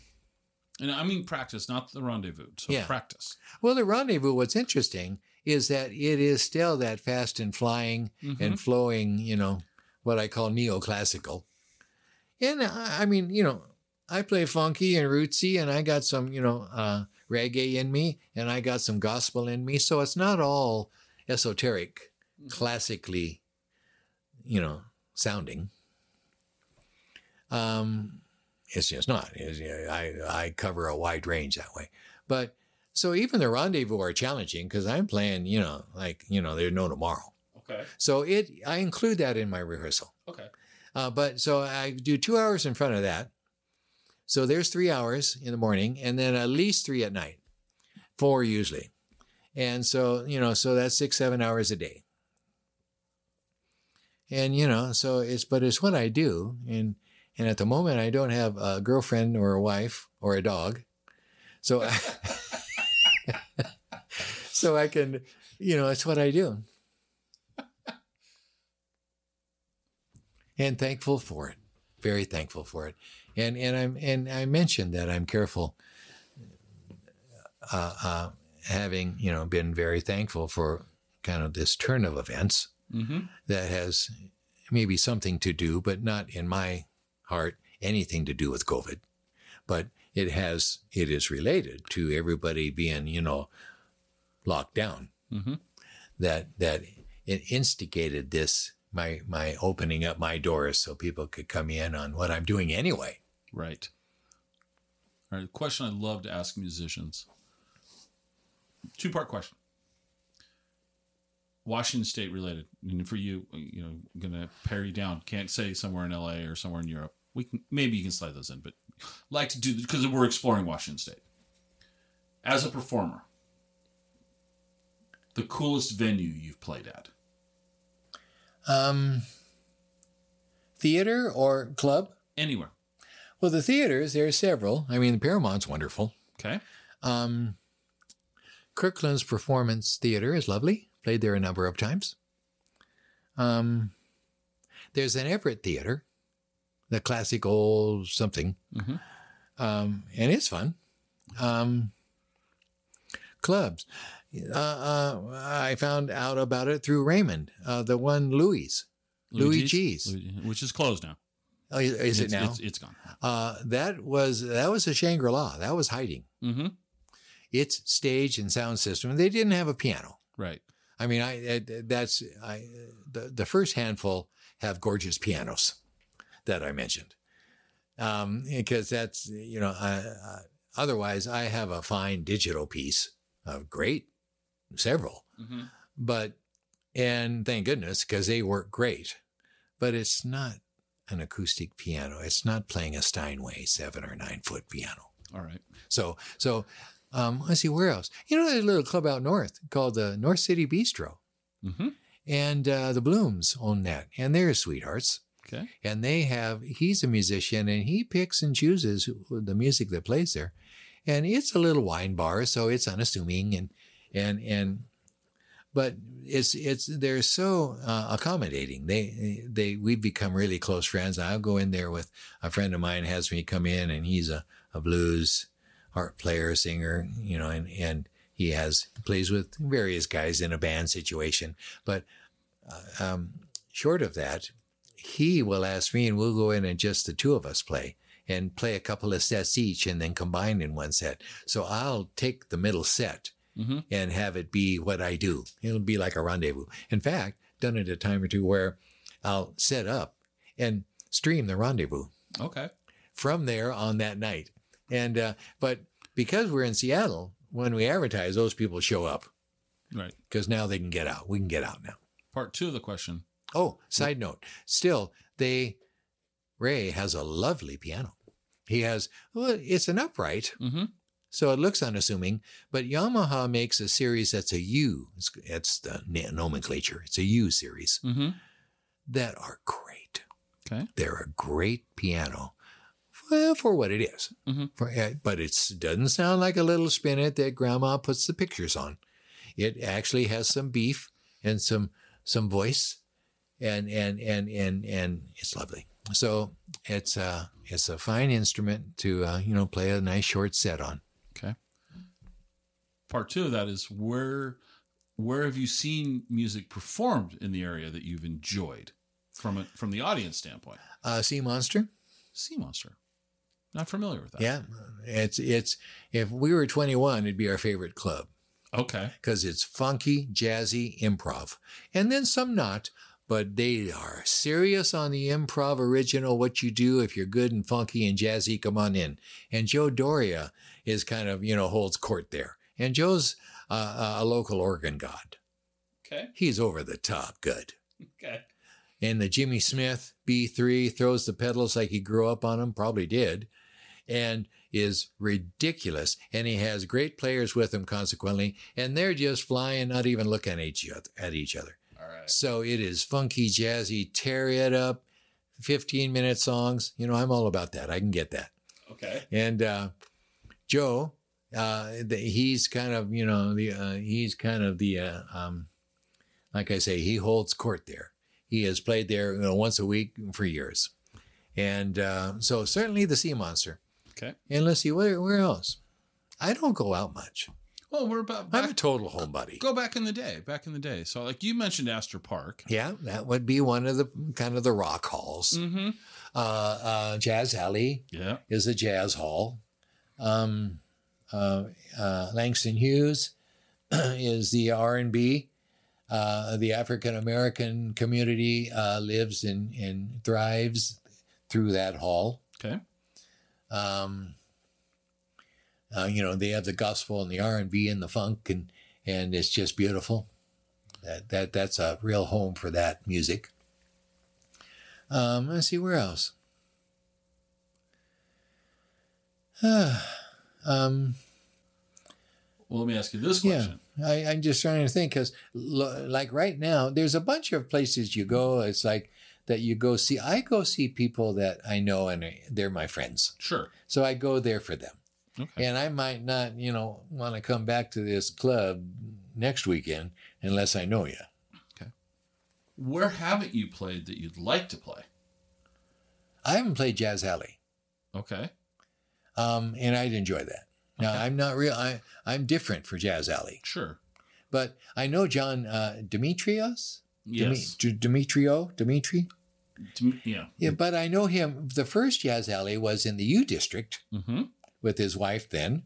And I mean practice, not the rendezvous. So Yeah. practice. well the rendezvous what's interesting is that it is still that fast and flying and flowing you know what i call neoclassical and I, I mean you know i play funky and rootsy and i got some you know uh reggae in me and i got some gospel in me so it's not all esoteric classically you know sounding um it's just not It's- i i cover a wide range that way but so even the rendezvous are challenging because i'm playing you know like you know there's no tomorrow Okay. so it i include that in my rehearsal Okay. uh, but so I do two hours in front of that. So there's three hours in the morning and then at least three at night, four usually. And so, you know, so that's six, seven hours a day. And, you know, so it's, but it's what I do. And, and at the moment, I don't have a girlfriend or a wife or a dog. So, I, so I can, you know, it's what I do. and thankful for it. Very thankful for it. And and I'm and I mentioned that I'm careful, uh, uh, having you know been very thankful for kind of this turn of events Mm-hmm. that has maybe something to do, but not in my heart anything to do with COVID. But it has it is related to everybody being you know locked down. Mm-hmm. That that it instigated this my my opening up my doors so people could come in on what I'm doing anyway. Right. All right. Question I love to ask musicians. Two part question. Washington State related. And for you, you know, I'm gonna pare you down. Can't say somewhere in LA or somewhere in Europe. We can maybe you can slide those in, but like to do because we're exploring Washington State. As a performer, the coolest venue you've played at. Um, theater or club? Anywhere. Well, the theaters there are several. I mean, the Paramount's wonderful. Okay. Um, Kirkland's Performance Theater is lovely. Played there a number of times. Um, there's an Everett Theater, the classic old something, Mhm. um, and it's fun. Um, clubs. Uh, uh, I found out about it through Raymond, uh, the one Louie. Louie G's. Which is closed now. Oh, is it It's- now? It's, it's gone. Uh, that was that was a Shangri La. That was hiding. Mm-hmm. Its stage and sound system. They didn't have a piano. Right. I mean, I, I that's I the the first handful have gorgeous pianos that I mentioned, um, because that's you know I, I, otherwise I have a fine digital piece of great several, Mm-hmm. but and thank goodness because they work great, but it's not an acoustic piano. It's not playing a Steinway seven or nine foot piano. All right. So, so um, let's see where else. You know, there's a little club out north called the North City Bistro, Mm-hmm. and uh, the Blooms own that, and they're sweethearts. Okay. And they have. He's a musician, and he picks and chooses the music that plays there, and it's a little wine bar, so it's unassuming, and and and. but it's it's they're so uh, accommodating. They they we've become really close friends. I'll go in there with a friend of mine has me come in, and he's a, a blues harp player, singer, you know, and and he has plays with various guys in a band situation. But uh, um, short of that, he will ask me, and we'll go in and just the two of us play and play a couple of sets each, and then combine in one set. So I'll take the middle set Mm-hmm. and have it be what I do. It'll be like a rendezvous. In fact, done it a time or two where I'll set up and stream the rendezvous Okay. from there on that night. And uh, but because we're in Seattle, when we advertise, those people show up Right. because now they can get out. We can get out now. Part two of the question. Oh, side note. Still, they Ray has a lovely piano. He has well, it's an upright, Mm-hmm. so it looks unassuming. But Yamaha makes a series that's a U. It's, it's the nomenclature. It's a U series Mm-hmm. that are great. Okay. They're a great piano. Well, for what it is. Mhm. For, uh, but it doesn't sound like a little spinet that grandma puts the pictures on. It actually has some beef and some some voice and and and and and it's lovely. So it's uh it's a fine instrument to uh, you know play a nice short set on. Okay. Part two of that is where where have you seen music performed in the area that you've enjoyed from a, from the audience standpoint? Uh, Sea Monster. Sea Monster. Not familiar with that. Yeah, it's it's if we were 21, it'd be our favorite club. Okay. because it's funky, jazzy improv. And then some not, but they are serious on the improv original. What you do if you're good and funky and jazzy, come on in. And Joe Doria is kind of, you know, holds court there. And Joe's uh, a local organ god. Okay. He's over the top good. Okay. And the Jimmy Smith B3 throws the pedals like he grew up on them, probably did, and is ridiculous. And he has great players with him, consequently, and they're just flying, not even looking at each other. At each other. All right. So it is funky, jazzy, tear it up, 15 minute songs. You know, I'm all about that. I can get that. Okay. And uh, Joe, uh, the, he's kind of, you know, the uh, he's kind of the, uh, um, like I say, he holds court there. He has played there, you know, once a week for years, and uh, so certainly the Sea Monster. Okay. And let's see where where else. I don't go out much. Well, we're about I'm a back, total homebody. go back in the day. Back in the day. So, like you mentioned, Astor Park. Yeah, that would be one of the kind of the rock halls. Mm-hmm. Uh, uh, Jazz Alley Yeah. is a jazz hall. Um, uh, uh, Langston Hughes is the R and B. Uh, the African American community uh, lives and, and thrives through that hall. Okay. Um, uh, you know, they have the gospel and the R and B and the funk, and and it's just beautiful. That that that's a real home for that music. Um, let's see where else. um, Well, let me ask you this yeah, question. I, I'm just trying to think because, like right now, there's a bunch of places you go. It's like that you go see. I go see people that I know and they're my friends, Sure. so I go there for them. Okay. And I might not, you know, want to come back to this club next weekend unless I know you. Okay. Where haven't you played that you'd like to play? I haven't played Jazz Alley, Okay. um, and I'd enjoy that. Now Okay. I'm not real. I I'm different for Jazz Alley, Sure. but I know John uh, Demetrios. Yes. Demi- Demetrio, Dimitri. Me- yeah. Yeah, but I know him. The first Jazz Alley was in the U District Mm-hmm. With his wife then,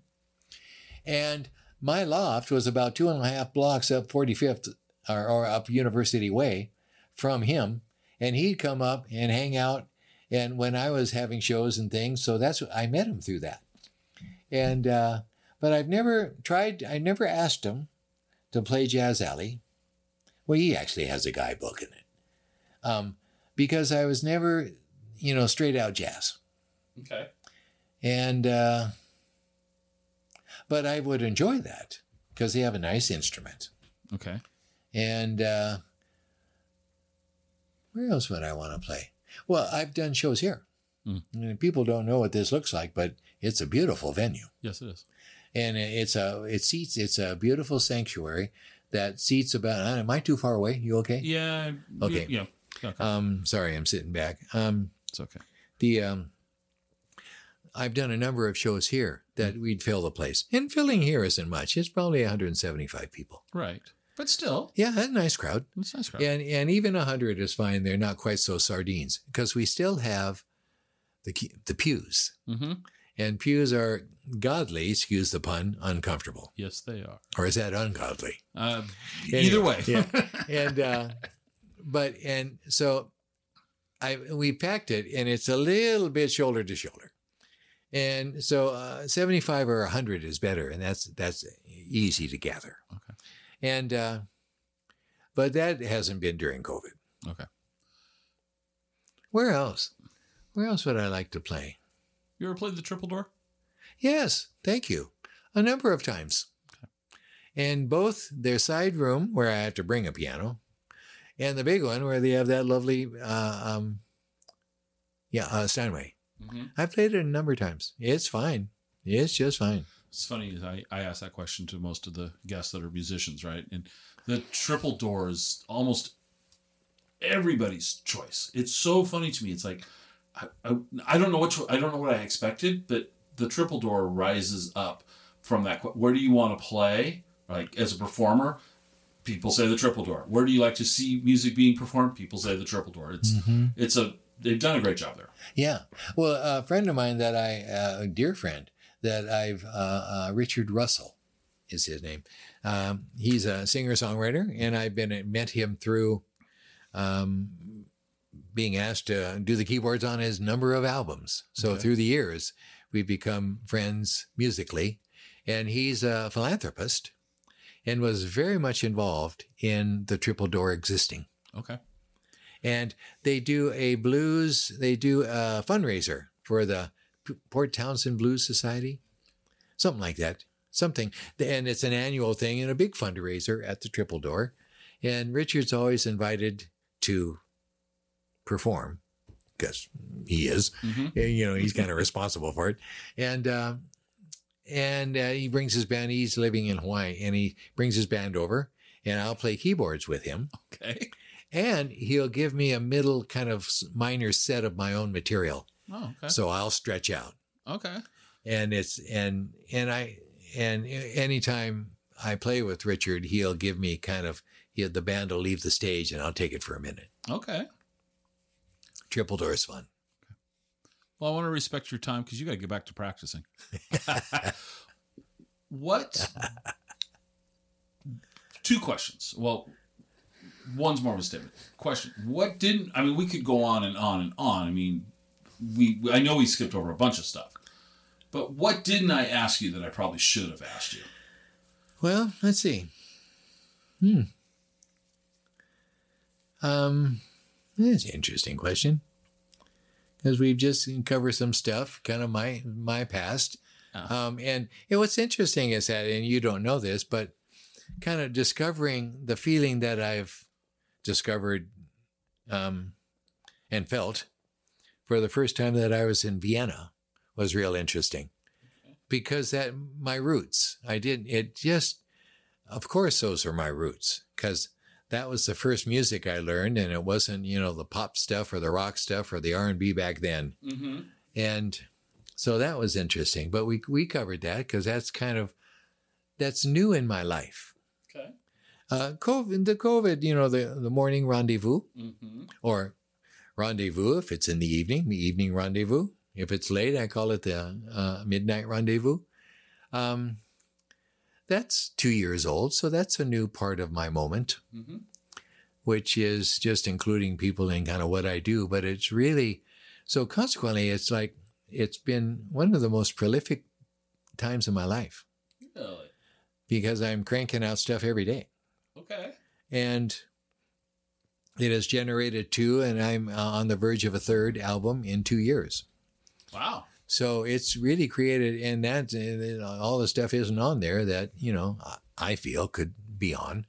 and my loft was about two and a half blocks up 45th or, or up University Way from him, and he'd come up and hang out. And when I was having shows and things, so that's what I met him through that. And uh, but I've never tried. I never asked him to play Jazz Alley. Well, he actually has a guidebook in it, um, because I was never, you know, straight out jazz. Okay. And uh, but I would enjoy that because they have a nice instrument. Okay. And uh, where else would I want to play? Well, I've done shows here. Mm. People don't know what this looks like, but it's a beautiful venue, Yes, it is. and it's a it seats it's a beautiful sanctuary that seats about. Am I too far away? You okay? Yeah. Okay. Yeah. Okay. Um, sorry, I'm sitting back. Um, it's okay. the um, I've done a number of shows here that we'd fill the place, and filling here isn't much. It's probably 175 people. Right. But still, Yeah, that's a nice crowd. it's a nice crowd. And and even 100 is fine. They're not quite so sardines because we still have the the pews, Mm-hmm. and pews are godly. Excuse the pun. Uncomfortable, Yes, they are. or is that ungodly? Uh, Anyway, either way. yeah. and uh, but and so I we packed it, and it's a little bit shoulder to shoulder, and so uh, seventy five or hundred is better, and that's that's easy to gather. Okay. and uh, but that hasn't been during COVID. okay. Where else? Where else would I like to play? You ever played the triple door? Yes, thank you. A number of times. Okay. And both their side room, where I have to bring a piano, and the big one where they have that lovely, uh, um, yeah, uh, Steinway. Mm-hmm. I've played it a number of times. It's fine. It's just fine. It's funny. I, I ask that question to most of the guests that are musicians, right? And the triple door is almost everybody's choice. It's so funny to me. It's like I, I, I don't know what I don't know what I expected, but the triple door rises up from that. Where do you want to play? Like as a performer, people say the triple door. Where do you like to see music being performed? People say the triple door. It's it's a they've done a great job there. Yeah. Well, a friend of mine that I, uh, a dear friend that I've, uh, uh, Richard Russell is his name. Um, he's a singer songwriter, and I've been met him through um, being asked to do the keyboards on his number of albums. So Okay. through the years, we've become friends musically, and he's a philanthropist and was very much involved in the Triple Door existing Okay. And they do a blues they do a fundraiser for the port townsend blues society something like that something. And it's an annual thing and a big fundraiser at the triple door. And richard's always invited to perform because he is. Mhm. And, you know he's kind of responsible for it. And uh, and uh, he brings his band he's living in hawaii and he brings his band over and i'll play keyboards with him. Okay. And he'll give me a middle kind of minor set of my own material Oh, okay. so i'll stretch out okay. and it's and and i and anytime i play with richard he'll give me kind of he, the band will leave the stage and i'll take it for a minute Okay. triple door is fun Well, I want to respect your time because you got to get back to practicing. what? Two questions. Well, one's more of a statement. Question: What didn't? I mean, we could go on and on and on. I mean, we. I know we skipped over a bunch of stuff, but what didn't I ask you that I probably should have asked you? well let's see hmm um that's an interesting question because we've just covered some stuff kind of my my past Ah. Um, and and what's interesting is that, and you don't know this, but kind of discovering the feeling that I've discovered um, and felt for the first time that I was in Vienna was real interesting because that my roots. I didn't. It just, of course, those are my roots because that was the first music I learned, and it wasn't you know the pop stuff or the rock stuff or the R and B back then Mm-hmm. and so that was interesting but we we covered that because that's kind of that's new in my life. Uh covid the covid you know the the morning rendezvous Mm-hmm. or rendezvous if it's in the evening the evening rendezvous if it's late i call it the uh, midnight rendezvous um that's two years old so that's a new part of my moment Mm-hmm. which is just including people in kind of what I do. But it's really so consequently, it's like it's been one of the most prolific times of my life Really? because I'm cranking out stuff every day. Okay. And it has generated two, and I'm uh, on the verge of a third album in two years. Wow. So it's really created, and that and all the stuff isn't on there that you know I- feel could be on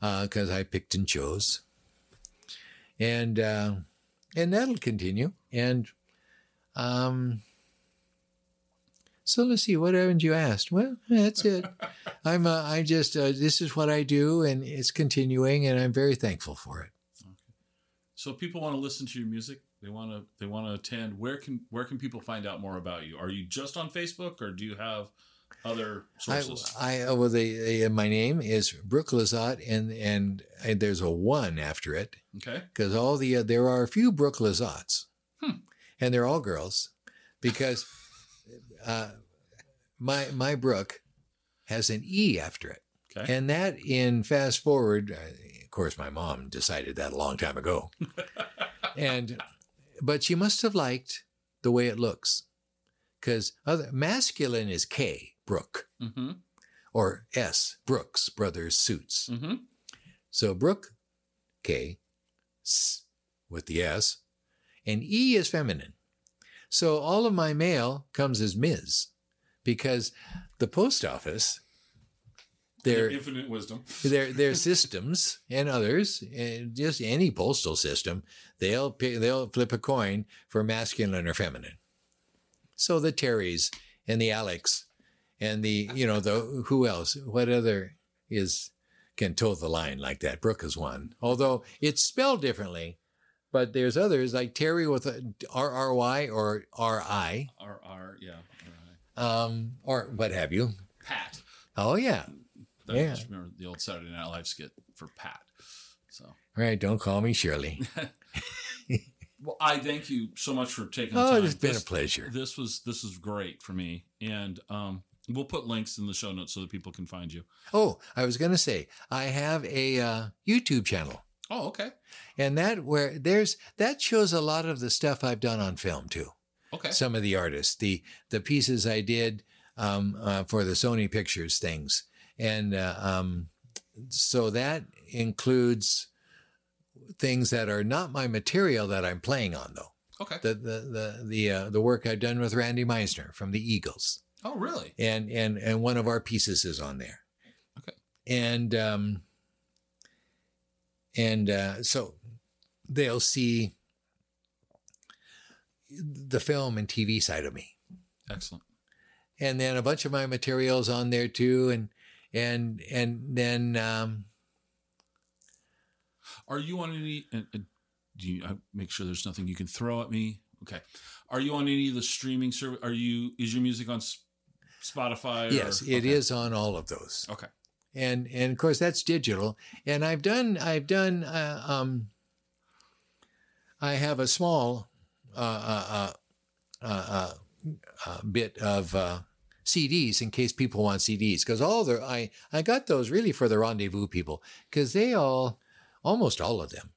because I picked and chose, and uh, and that'll continue. And um, So let's see. What haven't you asked? Well, that's it. I'm. Uh, I just. Uh, this is what I do, and it's continuing, and I'm very thankful for it. Okay. So if people want to listen to your music, they want to they want to attend. Where can where can people find out more about you? Are you just on Facebook, or do you have other sources? I uh, well, the, uh, my name is Brooke Lizotte, and, and and there's a one after it okay. because all the uh, there are a few Brooke Lizottes, Hmm. and they're all girls, because uh, my my Brooke has an e after it, Okay. and that in fast forward, of course, my mom decided that a long time ago, and but she must have liked the way it looks, because other masculine is K Brooke mm-hmm. or S Brooks Brothers Suits. Mm-hmm. So Brooke, K, S with the S, and E is feminine. So all of my mail comes as Ms. because the post office, their infinite wisdom. their their systems and others, and just any postal system, they'll they'll flip a coin for masculine or feminine. So the Terrys and the Alex and the you know the who else? What other is can toe the line like that? Brooke is one, although it's spelled differently. But there's others like Terry with a R R Y or R I, R R yeah. Um, or what have you. Pat. Oh yeah, I Yeah. just remember the old Saturday Night Live skit for Pat. So right. Don't call me Shirley. well, I thank you so much for taking the Oh, time. it's been a pleasure. This was this was great for me, and um, we'll put links in the show notes so that people can find you. Oh, I was going to say I have a uh, YouTube channel, Oh, okay, and that where there's that shows a lot of the stuff I've done on film too. Okay, Some of the artists, the the pieces I did um, uh, for the Sony Pictures things, and uh, um, so that includes things that are not my material that I'm playing on though. okay. The the the the uh, the work I've done with Randy Meisner from the Eagles. oh, really? and and and one of our pieces is on there. Okay. And um and uh so they'll see the film and TV side of me. Excellent. And then a bunch of my materials on there too and and and then um Are you on any? Do you uh, make sure there's nothing you can throw at me? Okay. Are you on any of the streaming service? Are you? Is your music on Spotify? or- yes, it okay. is on all of those. Okay. and and of course that's digital and i've done i've done uh, um i have a small uh, uh, uh, uh, uh, uh, bit of uh, CDs in case people want CDs because all the I I got those really for the rendezvous people because they all almost all of them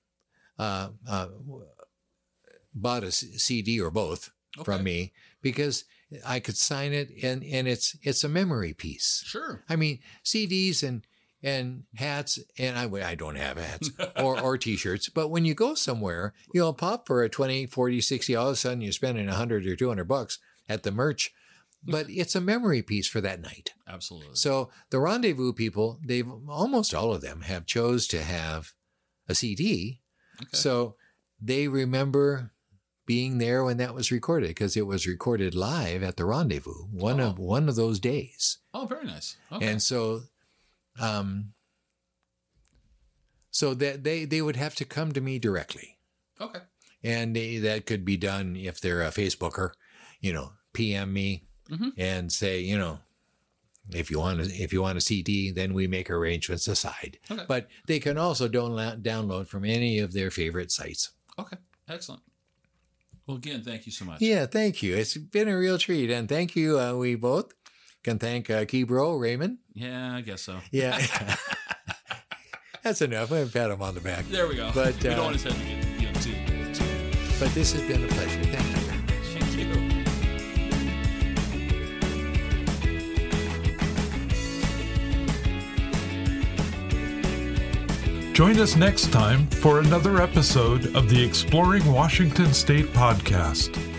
uh, uh, bought a CD or both Okay. from me because I could sign it and and it's it's a memory piece. Sure. I mean, CDs and and hats, and I, I don't have hats or, or t-shirts, but when you go somewhere, you'll pop for a 20, 40, 60, all of a sudden you're spending 100 or 200 bucks at the merch, but it's a memory piece for that night. Absolutely. So the rendezvous people, they've almost all of them have chose to have a CD. Okay. So they remember being there when that was recorded because it was recorded live at the rendezvous one of Oh. one of those days. oh, very nice. Okay. And so, um, so that they they would have to come to me directly, okay. and they, that could be done if they're a Facebooker, you know, PM me Mhm. and say, you know, if you want to, if you want a CD, then we make arrangements aside. Okay. But they can also download download from any of their favorite sites. Okay. Excellent. Well, again, thank you so much. Yeah, thank you. It's been a real treat, and thank you. Uh, we both can thank uh, Keybro Raymond. Yeah, I guess so. Yeah. That's enough. I'm pat him on the back. There we go. But, we uh, don't want his head to get you know too. too But this has been a pleasure. Thank you thank you. Join us next time for another episode of the Exploring Washington State podcast.